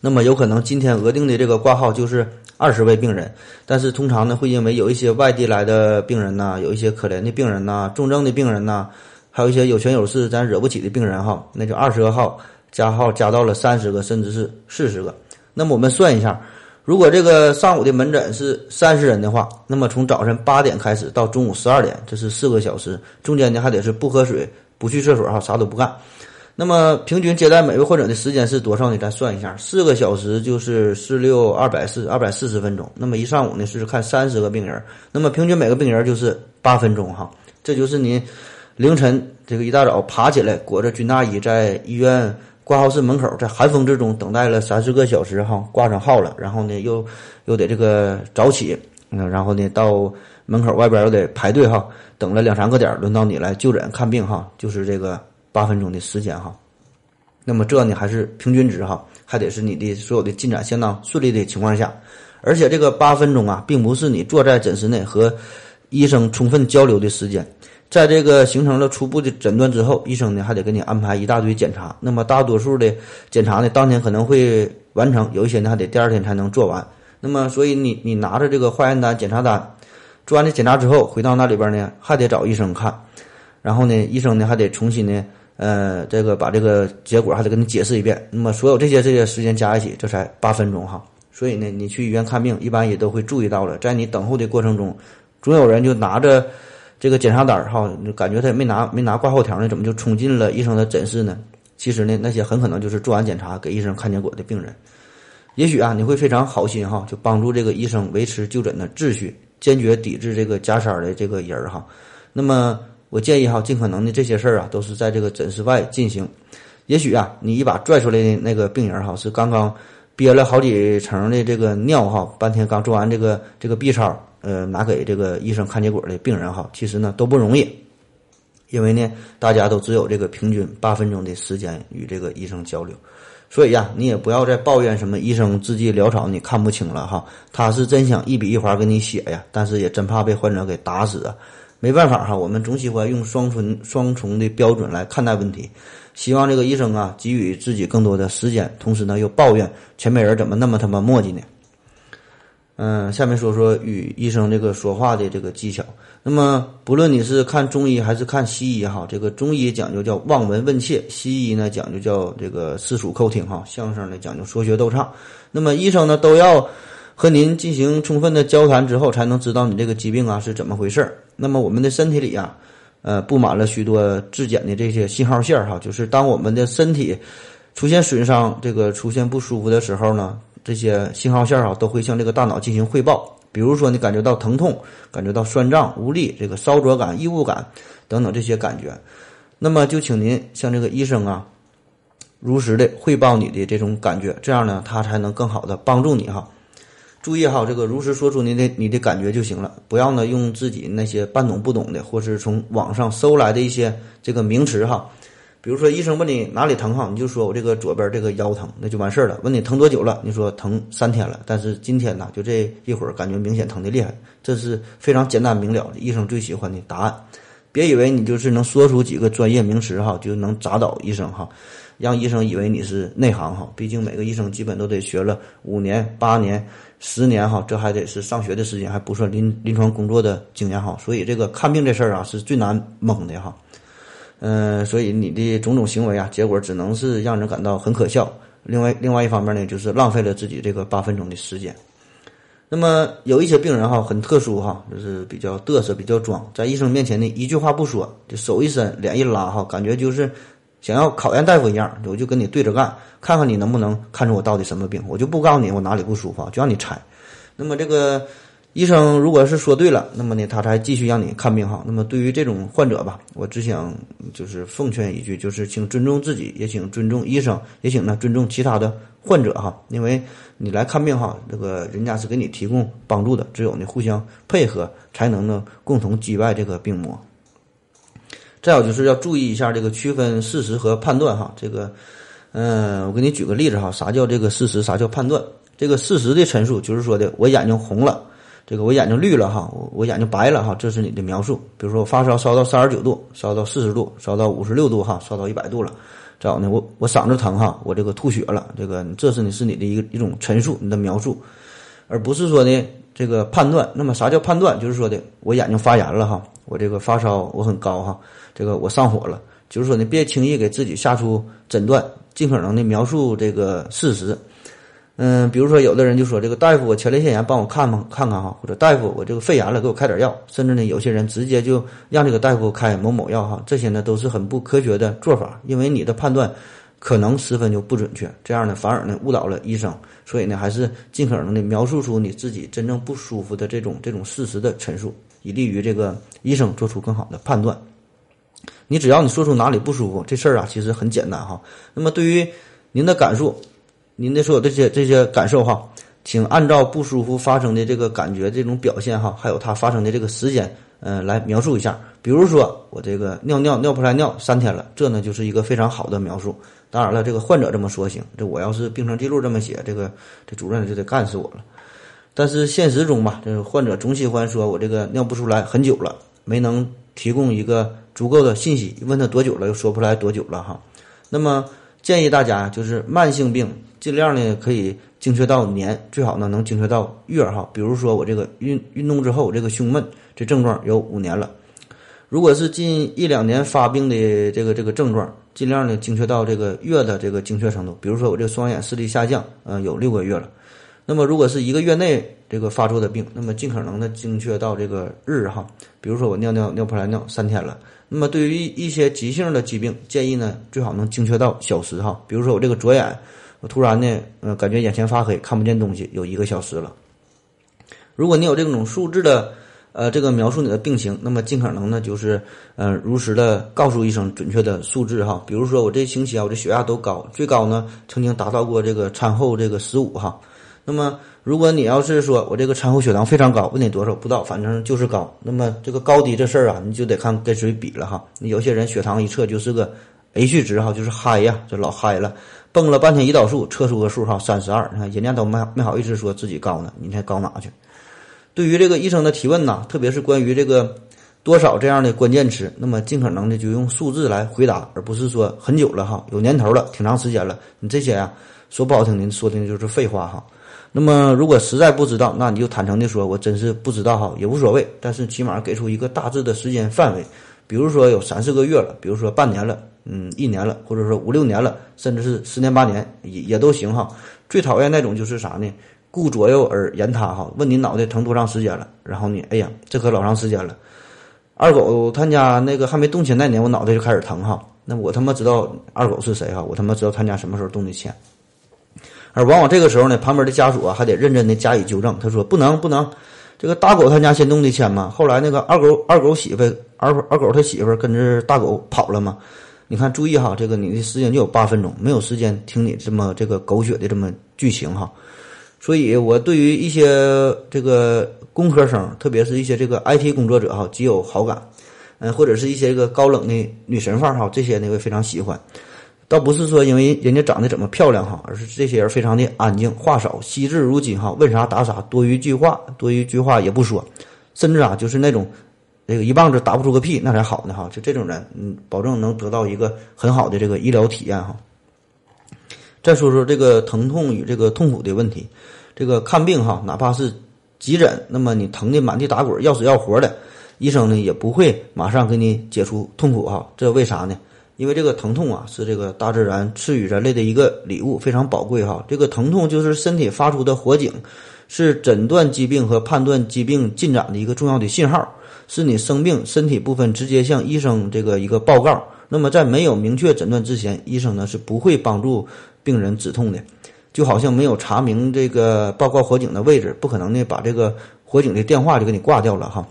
那么有可能今天额定的这个挂号就是二十位病人，但是通常呢会因为有一些外地来的病人呐，有一些可怜的病人呐，重症的病人呐。还有一些有权有势咱惹不起的病人哈，那就二十个号加号加到了三十个甚至是四十个。那么我们算一下，如果这个上午的门诊是三十人的话，那么从早晨八点开始到中午十二点，这是四个小时，中间呢还得是不喝水、不去厕所哈，啥都不干。那么平均接待每位患者的时间是多少呢？咱算一下，四个小时就是四六二百四二百四十分钟。那么一上午呢是看三十个病人，那么平均每个病人就是八分钟哈，这就是您。凌晨这个一大早爬起来，裹着军大衣，在医院挂号室门口，在寒风之中等待了三四个小时，哈，挂上号了，然后呢，又又得这个早起，嗯，然后呢，到门口外边又得排队，哈，等了两三个点，轮到你来就诊看病，哈，就是这个八分钟的时间，哈。那么这呢还是平均值，哈，还得是你的所有的进展相当顺利的情况下，而且这个八分钟啊，并不是你坐在诊室内和医生充分交流的时间。在这个形成了初步的诊断之后，医生呢还得给你安排一大堆检查。那么大多数的检查呢，当天可能会完成，有一些呢还得第二天才能做完。那么，所以你你拿着这个化验单、检查单，做完这检查之后，回到那里边呢，还得找医生看。然后呢，医生呢还得重新呢，呃，这个把这个结果还得跟你解释一遍。那么，所有这些这些时间加一起，这才八分钟哈。所以呢，你去医院看病，一般也都会注意到了，在你等候的过程中，总有人就拿着。这个检查单儿哈，感觉他也没拿没拿挂号条呢，怎么就冲进了医生的诊室呢？其实呢，那些很可能就是做完检查给医生看结果的病人。也许啊，你会非常好心哈，就帮助这个医生维持就诊的秩序，坚决抵制这个加塞儿的这个人儿哈。那么我建议哈，尽可能的这些事儿啊，都是在这个诊室外进行。也许啊，你一把拽出来的那个病人哈，是刚刚憋了好几层的这个尿哈，半天刚做完这个这个 B 超。呃，拿给这个医生看结果的病人哈，其实呢都不容易，因为呢大家都只有这个平均八分钟的时间与这个医生交流，所以呀，你也不要再抱怨什么医生字迹潦草你看不清了哈，他是真想一笔一划给你写呀，但是也真怕被患者给打死啊，没办法哈，我们总喜欢用双重双重的标准来看待问题，希望这个医生啊给予自己更多的时间，同时呢又抱怨前面人怎么那么他妈磨叽呢？嗯，下面说说与医生这个说话的这个技巧。那么，不论你是看中医还是看西医哈，这个中医讲究叫望闻问切，西医呢讲究叫这个四书叩听哈，相声呢讲究说学逗唱。那么，医生呢都要和您进行充分的交谈之后，才能知道你这个疾病啊是怎么回事儿。那么，我们的身体里啊，呃，布满了许多质检的这些信号线儿哈，就是当我们的身体出现损伤、这个出现不舒服的时候呢。这些信号线啊，都会向这个大脑进行汇报。比如说，你感觉到疼痛，感觉到酸胀、无力，这个烧灼感、异物感等等这些感觉，那么就请您向这个医生啊，如实的汇报你的这种感觉，这样呢，他才能更好的帮助你哈。注意哈，这个如实说出你的你的感觉就行了，不要呢用自己那些半懂不懂的，或是从网上搜来的一些这个名词哈。比如说，医生问你哪里疼哈，你就说我这个左边这个腰疼，那就完事儿了。问你疼多久了，你说疼三天了，但是今天呢，就这一会儿感觉明显疼的厉害。这是非常简单明了的医生最喜欢的答案。别以为你就是能说出几个专业名词哈，就能砸倒医生哈，让医生以为你是内行哈。毕竟每个医生基本都得学了五年、八年、十年哈，这还得是上学的时间，还不算临临床工作的经验哈。所以这个看病这事儿啊，是最难蒙的哈。嗯，所以你的种种行为啊，结果只能是让人感到很可笑。另外，另外一方面呢，就是浪费了自己这个八分钟的时间。那么有一些病人哈，很特殊哈，就是比较嘚瑟、比较装，在医生面前呢，一句话不说，就手一伸，脸一拉哈，感觉就是想要考验大夫一样，我就跟你对着干，看看你能不能看出我到底什么病。我就不告诉你我哪里不舒服，就让你猜。那么这个。医生如果是说对了，那么呢，他才继续让你看病哈。那么对于这种患者吧，我只想就是奉劝一句，就是请尊重自己，也请尊重医生，也请呢尊重其他的患者哈。因为你来看病哈，这个人家是给你提供帮助的，只有呢互相配合，才能呢共同击败这个病魔。再有就是要注意一下这个区分事实和判断哈。这个，嗯，我给你举个例子哈，啥叫这个事实？啥叫判断？这个事实的陈述就是说的，我眼睛红了。这个我眼睛绿了哈，我我眼睛白了哈，这是你的描述。比如说我发烧烧到三十九度，烧到四十度，烧到五十六度哈，烧到一百度了。再有呢，我我嗓子疼哈，我这个吐血了。这个这是呢是你的一个一种陈述，你的描述，而不是说呢这个判断。那么啥叫判断？就是说的我眼睛发炎了哈，我这个发烧我很高哈，这个我上火了。就是说呢，别轻易给自己下出诊断，尽可能的描述这个事实。嗯，比如说有的人就说这个大夫，我前列腺炎帮我看看看看哈，或者大夫我这个肺炎了给我开点药，甚至呢有些人直接就让这个大夫开某某药哈，这些呢都是很不科学的做法，因为你的判断可能十分就不准确，这样呢反而呢误导了医生，所以呢还是尽可能的描述出你自己真正不舒服的这种这种事实的陈述，以利于这个医生做出更好的判断。你只要你说出哪里不舒服，这事儿啊其实很简单哈。那么对于您的感受。您的所有这些这些感受哈，请按照不舒服发生的这个感觉这种表现哈，还有它发生的这个时间，嗯，来描述一下。比如说我这个尿尿尿不出来尿三天了，这呢就是一个非常好的描述。当然了，这个患者这么说行，这我要是病程记录这么写，这个这主任就得干死我了。但是现实中吧，这个患者总喜欢说我这个尿不出来很久了，没能提供一个足够的信息，问他多久了又说不出来多久了哈。那么建议大家就是慢性病。尽量呢可以精确到年，最好呢能精确到月哈。比如说我这个运运动之后，我这个胸闷这症状有五年了。如果是近一两年发病的这个这个症状，尽量呢精确到这个月的这个精确程度。比如说我这个双眼视力下降，呃有六个月了。那么如果是一个月内这个发作的病，那么尽可能的精确到这个日哈。比如说我尿尿尿不出来尿三天了。那么对于一些急性的疾病，建议呢最好能精确到小时哈。比如说我这个左眼。我突然呢，呃，感觉眼前发黑，看不见东西，有一个小时了。如果你有这种数字的，呃，这个描述你的病情，那么尽可能呢，就是，呃，如实的告诉医生准确的数字哈。比如说我这星期啊，我这血压都高，最高呢曾经达到过这个餐后这个十五哈。那么如果你要是说我这个餐后血糖非常高，问你多少不知道，反正就是高。那么这个高低这事儿啊，你就得看跟谁比了哈。你有些人血糖一测就是个 H 值哈，就是嗨呀，就老嗨了。蹦了半天胰岛素，测出个数哈，三十二。你看人家都没没好意思说自己高呢，你才高哪去？对于这个医生的提问呐，特别是关于这个多少这样的关键词，那么尽可能的就用数字来回答，而不是说很久了哈，有年头了，挺长时间了。你这些呀，说不好听的，说的就是废话哈。那么如果实在不知道，那你就坦诚的说，我真是不知道哈，也无所谓。但是起码给出一个大致的时间范围，比如说有三四个月了，比如说半年了。嗯，一年了，或者说五六年了，甚至是十年八年也也都行哈。最讨厌那种就是啥呢？顾左右而言他哈。问你脑袋疼多长时间了？然后你，哎呀，这可老长时间了。二狗他家那个还没动迁那年，我脑袋就开始疼哈。那我他妈知道二狗是谁哈？我他妈知道他家什么时候动的迁。而往往这个时候呢，旁边的家属啊还得认真的加以纠正。他说不能不能，这个大狗他家先动的迁嘛。后来那个二狗二狗媳妇二二狗他媳妇跟着大狗跑了嘛。你看，注意哈，这个你的时间就有八分钟，没有时间听你这么这个狗血的这么剧情哈。所以我对于一些这个工科生，特别是一些这个 IT 工作者哈，极有好感。嗯，或者是一些个高冷的女神范儿哈，这些呢我也非常喜欢。倒不是说因为人家长得怎么漂亮哈，而是这些人非常的安静，话少，惜字如金哈，问啥答啥，多一句话，多一句话也不说，甚至啊就是那种。这个一棒子打不出个屁，那才好呢哈！就这种人，嗯，保证能得到一个很好的这个医疗体验哈。再说说这个疼痛与这个痛苦的问题，这个看病哈，哪怕是急诊，那么你疼的满地打滚、要死要活的，医生呢也不会马上给你解除痛苦哈。这为啥呢？因为这个疼痛啊，是这个大自然赐予人类的一个礼物，非常宝贵哈。这个疼痛就是身体发出的火警，是诊断疾病和判断疾病进展的一个重要的信号。是你生病身体部分直接向医生这个一个报告，那么在没有明确诊断之前，医生呢是不会帮助病人止痛的。就好像没有查明这个报告火警的位置，不可能呢把这个火警的电话就给你挂掉了哈。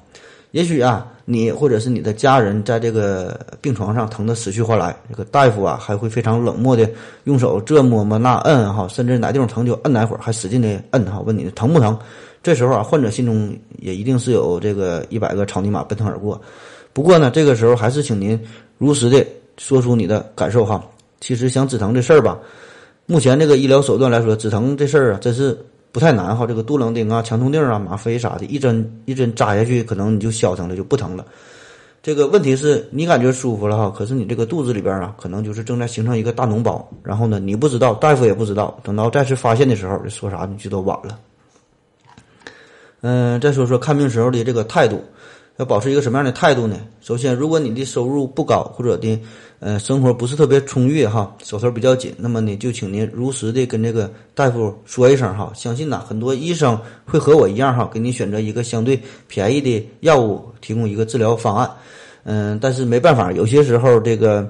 也许啊，你或者是你的家人在这个病床上疼得死去活来，这个大夫啊还会非常冷漠的用手这摸摸那摁哈，甚至哪地方疼就摁哪会儿，还使劲的摁哈，问你疼不疼？这时候啊，患者心中也一定是有这个一百个草泥马奔腾而过。不过呢，这个时候还是请您如实的说出你的感受哈。其实想止疼这事儿吧。目前这个医疗手段来说，止疼这事儿啊，真是不太难哈。这个杜冷丁啊、强痛定啊、吗啡啥的，一针一针扎下去，可能你就消停了，就不疼了。这个问题是你感觉舒服了哈，可是你这个肚子里边啊，可能就是正在形成一个大脓包。然后呢，你不知道，大夫也不知道，等到再次发现的时候，说啥你就都晚了。嗯，再说说看病时候的这个态度。要保持一个什么样的态度呢？首先，如果你的收入不高，或者的呃生活不是特别充裕哈，手头比较紧，那么呢，就请您如实的跟这个大夫说一声哈。相信呐，很多医生会和我一样哈，给你选择一个相对便宜的药物，提供一个治疗方案。嗯，但是没办法，有些时候这个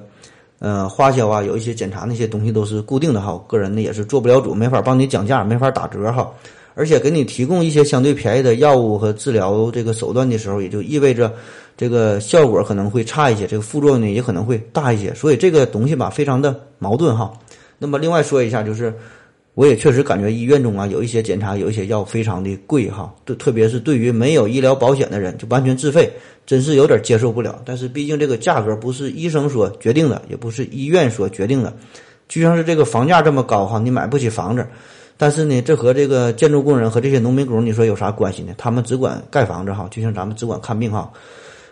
呃花销啊，有一些检查那些东西都是固定的哈，个人呢也是做不了主，没法帮你讲价，没法打折哈。而且给你提供一些相对便宜的药物和治疗这个手段的时候，也就意味着这个效果可能会差一些，这个副作用呢也可能会大一些。所以这个东西吧，非常的矛盾哈。那么另外说一下，就是我也确实感觉医院中啊有一些检查，有一些药非常的贵哈，对，特别是对于没有医疗保险的人，就完全自费，真是有点接受不了。但是毕竟这个价格不是医生所决定的，也不是医院所决定的，就像是这个房价这么高哈，你买不起房子。但是呢，这和这个建筑工人和这些农民工，你说有啥关系呢？他们只管盖房子哈，就像咱们只管看病哈。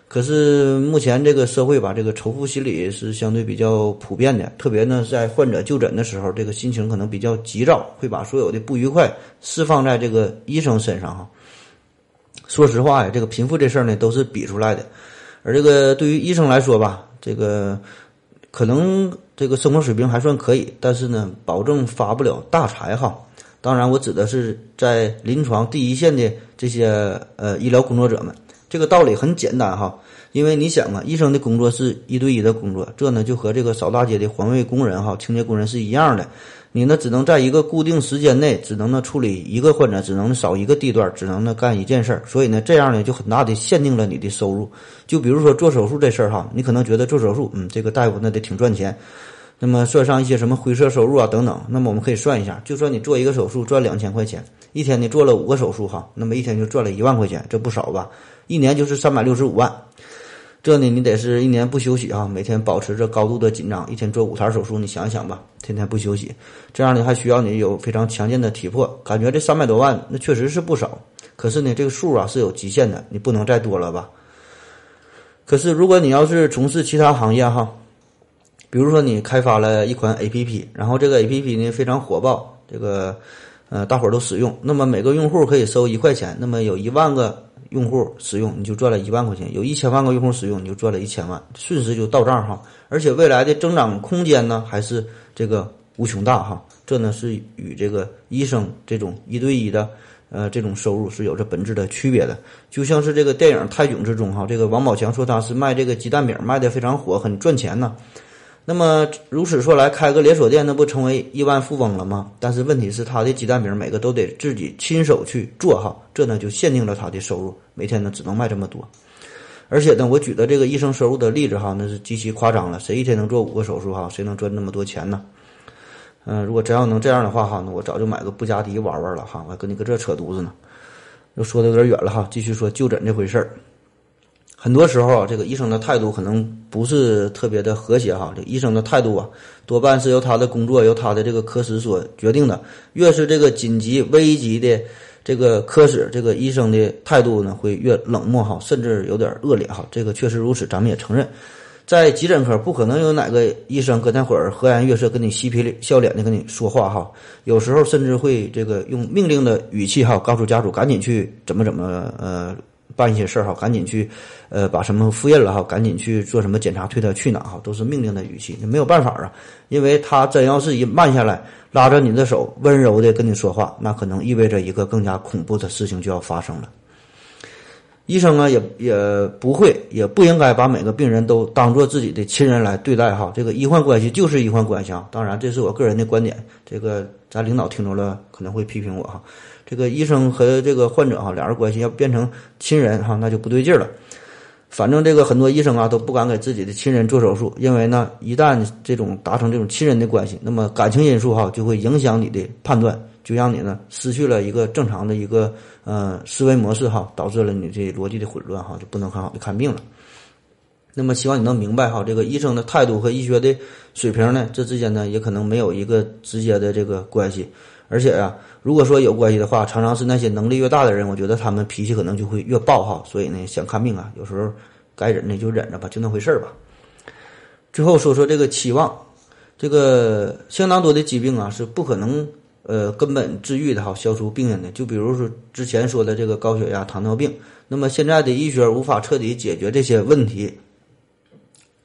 可是目前这个社会吧，这个仇富心理是相对比较普遍的，特别呢在患者就诊的时候，这个心情可能比较急躁，会把所有的不愉快释放在这个医生身上哈。说实话呀，这个贫富这事儿呢都是比出来的，而这个对于医生来说吧，这个可能这个生活水平还算可以，但是呢，保证发不了大财哈。当然，我指的是在临床第一线的这些呃医疗工作者们。这个道理很简单哈，因为你想啊，医生的工作是一对一的工作，这呢就和这个扫大街的环卫工人哈、清洁工人是一样的。你呢只能在一个固定时间内，只能呢处理一个患者，只能扫一个地段，只能呢干一件事儿。所以呢，这样呢就很大的限定了你的收入。就比如说做手术这事儿哈，你可能觉得做手术，嗯，这个大夫那得挺赚钱。那么算上一些什么灰色收入啊等等，那么我们可以算一下，就算你做一个手术赚两千块钱，一天你做了五个手术哈，那么一天就赚了一万块钱，这不少吧？一年就是三百六十五万，这呢你得是一年不休息啊，每天保持着高度的紧张，一天做五台手术，你想想吧，天天不休息，这样呢还需要你有非常强健的体魄，感觉这三百多万那确实是不少，可是呢这个数啊是有极限的，你不能再多了吧？可是如果你要是从事其他行业哈。比如说，你开发了一款 A P P，然后这个 A P P 呢非常火爆，这个呃大伙儿都使用。那么每个用户可以收一块钱，那么有一万个用户使用，你就赚了一万块钱；有一千万个用户使用，你就赚了一千万，瞬时就到账哈。而且未来的增长空间呢还是这个无穷大哈。这呢是与这个医生这种一对一的呃这种收入是有着本质的区别的。就像是这个电影《泰囧》之中哈，这个王宝强说他是卖这个鸡蛋饼卖的非常火，很赚钱呢。那么如此说来，开个连锁店，那不成为亿万富翁了吗？但是问题是，他的鸡蛋饼每个都得自己亲手去做哈，这呢就限定了他的收入，每天呢只能卖这么多。而且呢，我举的这个医生收入的例子哈，那是极其夸张了。谁一天能做五个手术哈？谁能赚那么多钱呢？嗯，如果真要能这样的话哈，那我早就买个布加迪玩玩了哈。我还跟你搁这扯犊子呢，又说的有点远了哈。继续说就诊这回事儿。很多时候啊，这个医生的态度可能不是特别的和谐哈。这医生的态度啊，多半是由他的工作、由他的这个科室所决定的。越是这个紧急危急的这个科室，这个医生的态度呢会越冷漠哈，甚至有点恶劣哈。这个确实如此，咱们也承认，在急诊科不可能有哪个医生搁那会儿和颜悦色跟你嬉皮笑脸的跟你说话哈。有时候甚至会这个用命令的语气哈，告诉家属赶紧去怎么怎么呃。办一些事儿哈，赶紧去，呃，把什么复印了哈，赶紧去做什么检查，推他去哪哈，都是命令的语气，没有办法啊，因为他真要是一慢下来，拉着你的手，温柔的跟你说话，那可能意味着一个更加恐怖的事情就要发生了。医生啊，也也不会，也不应该把每个病人都当做自己的亲人来对待哈。这个医患关系就是医患关系啊。当然，这是我个人的观点，这个咱领导听着了可能会批评我哈。这个医生和这个患者哈，俩人关系要变成亲人哈，那就不对劲了。反正这个很多医生啊都不敢给自己的亲人做手术，因为呢，一旦这种达成这种亲人的关系，那么感情因素哈就会影响你的判断。就让你呢失去了一个正常的一个呃思维模式哈，导致了你这逻辑的混乱哈，就不能很好的看病了。那么希望你能明白哈，这个医生的态度和医学的水平呢，这之间呢也可能没有一个直接的这个关系。而且呀，如果说有关系的话，常常是那些能力越大的人，我觉得他们脾气可能就会越暴哈。所以呢，想看病啊，有时候该忍的就忍着吧，就那回事儿吧。最后说说这个期望，这个相当多的疾病啊是不可能。呃，根本治愈的哈，消除病人的，就比如说之前说的这个高血压、糖尿病。那么现在的医学无法彻底解决这些问题，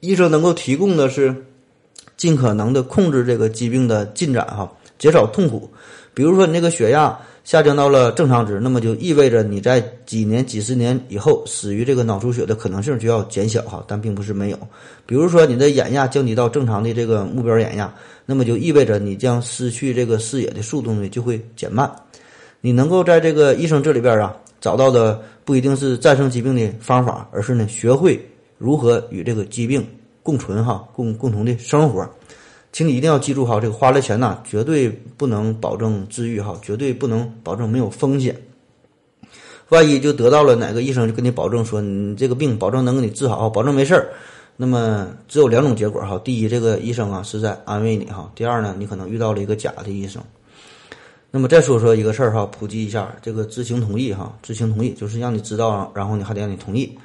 医生能够提供的是尽可能的控制这个疾病的进展哈，减少痛苦。比如说你那个血压。下降到了正常值，那么就意味着你在几年、几十年以后死于这个脑出血的可能性就要减小哈，但并不是没有。比如说你的眼压降低到正常的这个目标眼压，那么就意味着你将失去这个视野的速度呢就会减慢。你能够在这个医生这里边啊找到的不一定是战胜疾病的方法，而是呢学会如何与这个疾病共存哈，共共同的生活。请你一定要记住哈，这个花了钱呐，绝对不能保证治愈哈，绝对不能保证没有风险。万一就得到了哪个医生就跟你保证说你这个病保证能给你治好，保证没事儿，那么只有两种结果哈。第一，这个医生啊是在安慰你哈；第二呢，你可能遇到了一个假的医生。那么再说说一个事儿哈，普及一下这个知情同意哈，知情同意就是让你知道，然后你还得让你同意。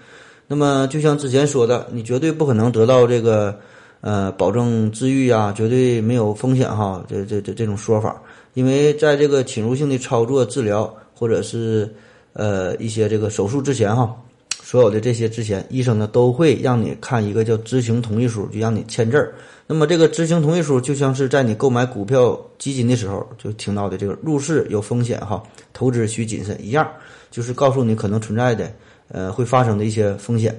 那么就像之前说的，你绝对不可能得到这个。呃，保证治愈啊，绝对没有风险哈，这这这这种说法，因为在这个侵入性的操作治疗或者是呃一些这个手术之前哈，所有的这些之前，医生呢都会让你看一个叫知情同意书，就让你签字儿。那么这个知情同意书就像是在你购买股票基金的时候就听到的这个入市有风险哈，投资需谨慎一样，就是告诉你可能存在的呃会发生的一些风险。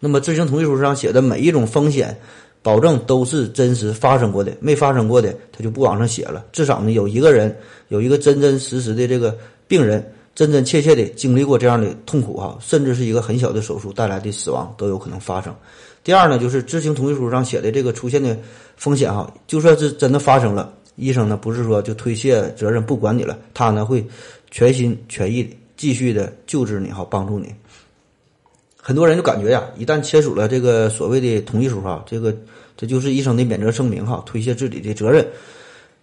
那么知情同意书上写的每一种风险，保证都是真实发生过的，没发生过的他就不往上写了。至少呢，有一个人有一个真真实实的这个病人，真真切切的经历过这样的痛苦哈，甚至是一个很小的手术带来的死亡都有可能发生。第二呢，就是知情同意书上写的这个出现的风险哈，就算是真的发生了，医生呢不是说就推卸责任不管你了，他呢会全心全意的继续的救治你哈，帮助你。很多人就感觉呀，一旦签署了这个所谓的同意书哈，这个这就是医生的免责声明哈，推卸自己的责任。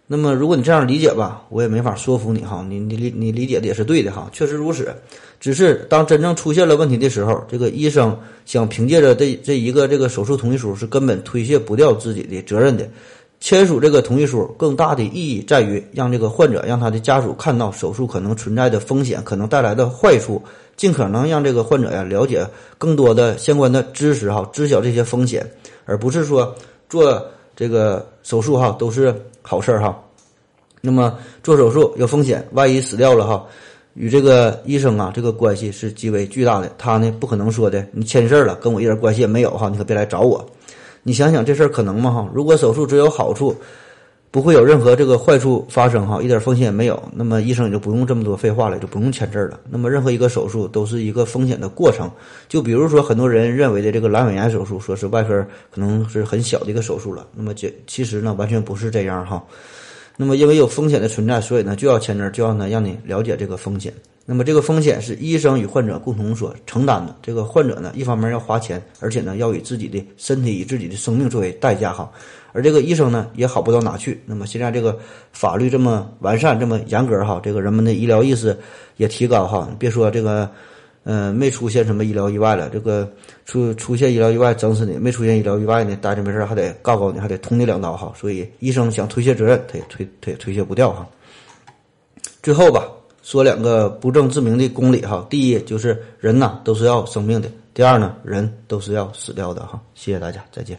那么如果你这样理解吧，我也没法说服你哈，你你理你理解的也是对的哈，确实如此。只是当真正出现了问题的时候，这个医生想凭借着这这一个这个手术同意书是根本推卸不掉自己的责任的。签署这个同意书更大的意义在于让这个患者让他的家属看到手术可能存在的风险，可能带来的坏处。尽可能让这个患者呀了解更多的相关的知识哈，知晓这些风险，而不是说做这个手术哈都是好事儿哈。那么做手术有风险，万一死掉了哈，与这个医生啊这个关系是极为巨大的。他呢不可能说的，你签字了跟我一点关系也没有哈，你可别来找我。你想想这事儿可能吗哈？如果手术只有好处。不会有任何这个坏处发生哈，一点风险也没有。那么医生也就不用这么多废话了，就不用签字了。那么任何一个手术都是一个风险的过程。就比如说很多人认为的这个阑尾炎手术，说是外科可能是很小的一个手术了。那么这其实呢完全不是这样哈。那么因为有风险的存在，所以呢就要签字，就要呢让你了解这个风险。那么这个风险是医生与患者共同所承担的。这个患者呢一方面要花钱，而且呢要以自己的身体以自己的生命作为代价哈。而这个医生呢，也好不到哪去。那么现在这个法律这么完善，这么严格哈，这个人们的医疗意识也提高哈。别说这个，嗯，没出现什么医疗意外了，这个出出现医疗意外整死你，没出现医疗意外呢，待着没事还得告告你，还得捅你两刀哈。所以医生想推卸责任，他也推他也推卸不掉哈。最后吧，说两个不证自明的公理哈。第一就是人呐都是要生命的，第二呢人都是要死掉的哈。谢谢大家，再见。